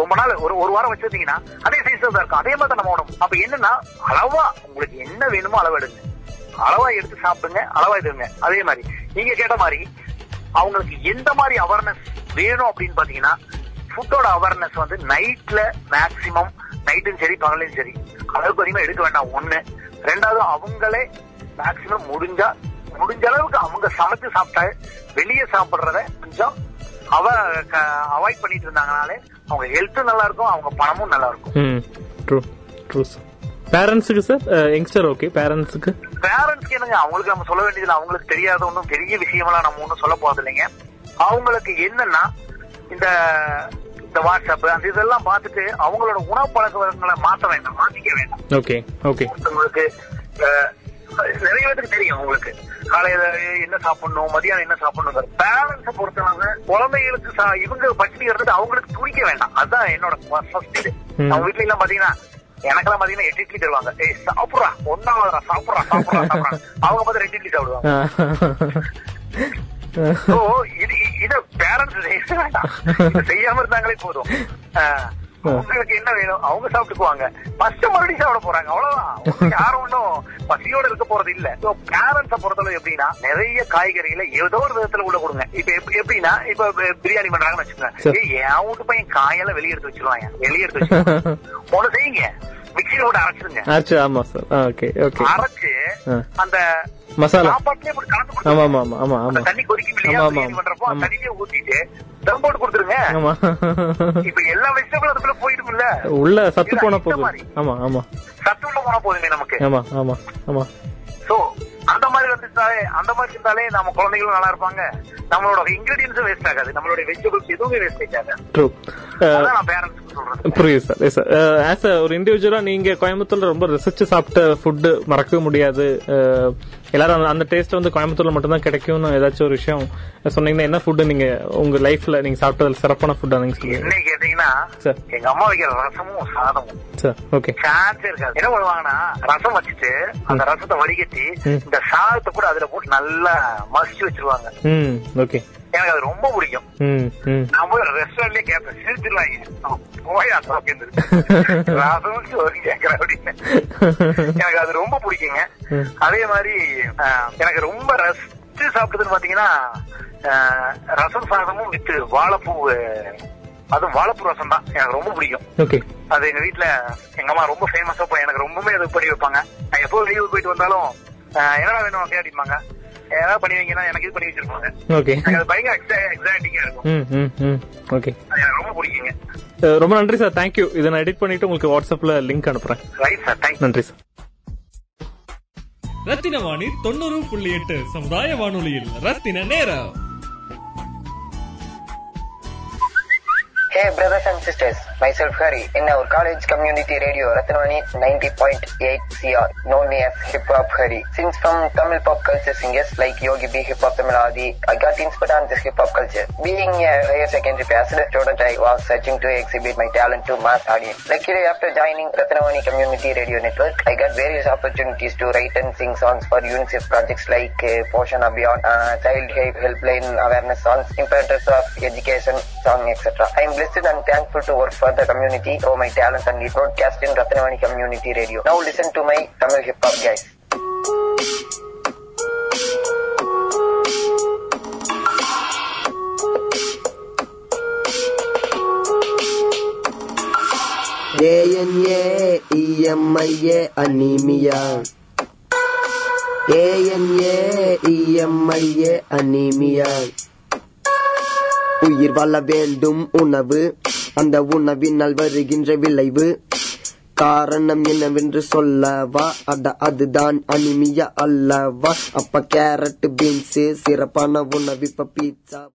ரொம்ப நாள் ஒரு ஒரு வாரம் வச்சிருந்தீங்கன்னா அதே சைஸ்ல தான் இருக்கும். அதே மாதிரி தான் நம்ம உணவு அப்ப என்னன்னா அளவா உங்களுக்கு என்ன வேணுமோ அளவு எடுங்க. அளவா எடுத்து சாப்பிடுங்க அளவா எடுங்க. அதே மாதிரி நீங்க கேட்ட மாதிரி அவங்களுக்கு எந்த மாதிரி அவேர்னஸ் வேணும் அப்படின்னு பாத்தீங்கன்னா ஃபுட்டோட அவேர்னஸ் வந்து நைட்ல மேக்சிமம் நைட்டும் சரி பகலையும் சரி அளவுக்கு அதிகமா எடுக்க வேண்டாம். ஒண்ணு. ரெண்டாவது அவங்களே மேக்சிமம் முடிஞ்சா முடிஞ்ச அளவுக்கு அவங்க சமைச்சு சாப்பிட்டா வெளியே சாப்பிடுறத கொஞ்சம் அவ அவாய்ட் பண்ணிட்டு இருந்தாங்கனாலே அவங்க ஹெல்த்தும் நல்லா இருக்கும் அவங்க பணமும் நல்லா இருக்கும் ட்ரூ பேரண்ட்ஸுக்கு சார் யங்ஸ்டர் ஓகே பேரண்ட்ஸுக்கு பேரண்ட்ஸ்க்கு என்னங்க அவங்களுக்கு நம்ம சொல்ல வேண்டியதுல அவங்களுக்கு தெரியாத ஒன்றும் பெரிய விஷயமெல்லாம் நம்ம ஒன்றும் சொல்ல போறது இல்லைங்க. அவங்களுக்கு என்னன்னா இந்த இந்த வாட்ஸ்அப் அந்த இதெல்லாம் பார்த்துட்டு அவங்களோட உணவு பழக்க வழக்கங்களை மாற்ற வேண்டாம் மாத்திக்க வேண்டாம். ஓகே ஓகே உங்களுக்கு நிறைய பேருக்கு தெரியும் உங்களுக்கு காலையில என்ன சாப்பிடணும் மதியானம் என்ன சாப்பிடணும் பேரண்ட்ஸ பொறுத்தவங்க குழந்தைகளுக்கு இவங்க பட்டினி இருந்தது அவங்களுக்கு துடிக்க வேண்டாம். அதுதான் என்னோட ஃபர்ஸ்ட் இது. அவங்க வீட்ல எல்லாம் பாத்தீங்கன்னா எனக்கெல்லாம் பாத்தீங்கன்னா எட்டு இட்லி தருவாங்க. ஏய் சாப்பிடுறா. ஒன்னாவதுரா சாப்பிடுறா சாப்பிடுறா சாப்பிடுறா. அவங்க பார்த்து ரெண்டு இட்லி சாப்பிடுவாங்க. இது இத பேரண்ட்ஸ் செய்ய வேண்டாம். செய்யாம இருந்தாங்களே போதும். ஆஹ், உங்களுக்கு என்ன வேணும்? அவங்க சாப்பிட்டுக்குவாங்க. ஃபர்ஸ்ட் மறுபடியும் சாப்பிட போறாங்க. அவ்வளவுதான். யாரும் ஒன்றும் பசியோட இருக்க போறது இல்ல. பேரண்ட்ஸ பொறுத்தளவு எப்படின்னா நிறைய காய்கறிகளை ஏதோ ஒரு விதத்துல உள்ள கொடுங்க. இப்ப எப்படி- எப்படின்னா இப்ப பிரியாணி பண்றாங்கன்னு வச்சுக்கோங்க. என் வீட்டு பையன் காயெல்லாம் வெளியே எடுத்து வச்சிருவாங்க வெளியே எடுத்து வச்சிருவாங்க ஒண்ணு செய்யுங்க. மிக்சியில போட்டு அரைச்சிருங்க ஆச்சு ஆமா சார் ஓகே ஓகே அரைச்சு. அந்த மசாலா. ஆமா. ஆமா ஆமா ஆமா. தண்ணி கொதிக்கும் இல்லையா ஆமா, பிரியாணி பண்றப்போ அந்த. தண்ணியே ஊத்திட்டு தம் போட்டு கொடுத்துருங்க. ஆமா. இப்ப எல்லா வெஜிடபிள் அதுக்குள்ள போயிடும்ல. உள்ள சத்து போன போகுது. ஆமா ஆமா. சத்து உள்ள போனா போதுமே நமக்கு. ஆமா ஆமா ஆமா. சோ அந்த மாதிரி வந்துட்டாலே அந்த மாதிரி இருந்தாலே நம்ம குழந்தைகளும் நல்லா இருப்பாங்க. நம்மளோட இன்கிரீடியன்ஸும் வேஸ்ட் ஆகாது. நம்மளோட வெஜிடபிள்ஸ் எதுவுமே வேஸ்ட் ஆகாது. ட்ரூ சொல்றது. புரியுது சார் எஸ் சார் ஆஸ் ஒரு இண்டிவிஜுவலா நீங்க கோயம்புத்தூர்ல ரொம்ப ரசிச்சு சாப்பிட்ட ஃபுட் மறக்கவே முடியாது. அஹ், எல்லாரும் அந்த- டேஸ்ட் வந்து கோயம்புத்தூர்ல மட்டும்தான் கிடைக்கும்னு ஏதாச்சும் ஒரு விஷயம் சொன்னீங்கன்னா என்ன ஃபுட் நீங்க உங்க லைஃப்ல நீங்க சாப்பிட்டதுல சிறப்பான ஃபுட் நீங்க சொல்லுங்க. கேட்டீங்கன்னா. எங்க அம்மா வைக்கிற ரசமும் சாதமும். சார் ஓகே சான்ஸே இருக்காது. என்ன பண்ணுவாங்கன்னா ரசம் வச்சுட்டு அந்த ரசத்தை வடிகட்டி. இந்த சாதத்தை கூட அதுல போட்டு நல்லா மசிச்சு வச்சிருவாங்க. ஓகே எனக்கு அது ரொம்ப பிடிக்கும். நான் போய் ரெஸ்டாரண்ட்லயே கேட்பேன் சிரிச்சிருவாங்க. போயா சாப்பிட்டு ரசம் சோறு கேட்கறேன் அப்படின்னு. எனக்கு அது ரொம்ப பிடிக்குங்க. அதே மாதிரி எனக்கு ரொம்ப ரசிச்சு சாப்பிட்டதுன்னு பாத்தீங்கன்னா ரசம் சாதமும் வித்து வாழைப்பூ அதுவும் வாழைப்பூ ரசம் தான். எனக்கு ரொம்ப பிடிக்கும். அது எங்க வீட்ல எங்க அம்மா ரொம்ப ஃபேமஸா போய் எனக்கு ரொம்பவே அது பண்ணி வைப்பாங்க. நான் எப்போ லீவு போயிட்டு வந்தாலும் என்னடா வேணும் கேட்டிப்பாங்க ஏதாவது பண்ணி வைங்கன்னா எனக்கு இது பண்ணி வச்சிருப்பாங்க. ஓகே எனக்கு அது பயங்கர எக்ஸைட்டிங்கா இருக்கும். ம் ம் ம். ஓகே அது எனக்கு ரொம்ப பிடிக்குங்க. ரொம்ப நன்றி சார். தேங்க்யூ இதை நான் எடிட் பண்ணிட்டு உங்களுக்கு வாட்ஸ்அப்ல லிங்க் அனுப்புறேன். ரைட் சார் தேங்க்ஸ் நன்றி சார். ரத்தின வாணி தொண்ணூறு புள்ளி எட்டு சமுதாய வானொலியில். ரத்தின நேரம். Hey brothers and sisters, myself Hari in our college community radio Ratnavani 90.8 CR, known as Hip Hop Hari. Since from Tamil pop culture singers like Yogi B, Hip Hop Tamil Adi, I got inspired on this hip hop culture. Being a higher secondary passed student, I was searching to exhibit my talent to mass audience. Luckily, after joining Ratnavani Community Radio Network, I got various opportunities to write and sing songs for UNICEF projects like uh, Poshan Abhiyan, uh, Child Help Helpline Awareness songs, Imperators of Education song, etc. I am blessed and thankful to work for the community through my talents and we broadcast in Ratnavani Community Radio. Now listen to my Tamil hip hop guys. ANA, EMIA, anemia. ANA, EMIA, anemia. உயிர் வாழ வேண்டும். உணவு அந்த உணவினால் வருகின்ற விளைவு. காரணம் என்னவென்று சொல்லவா? அட அதுதான் அனிமியா அல்லவா? அப்ப கேரட் பீன்ஸ் சிறப்பான உணவு இப்ப பீட்சா.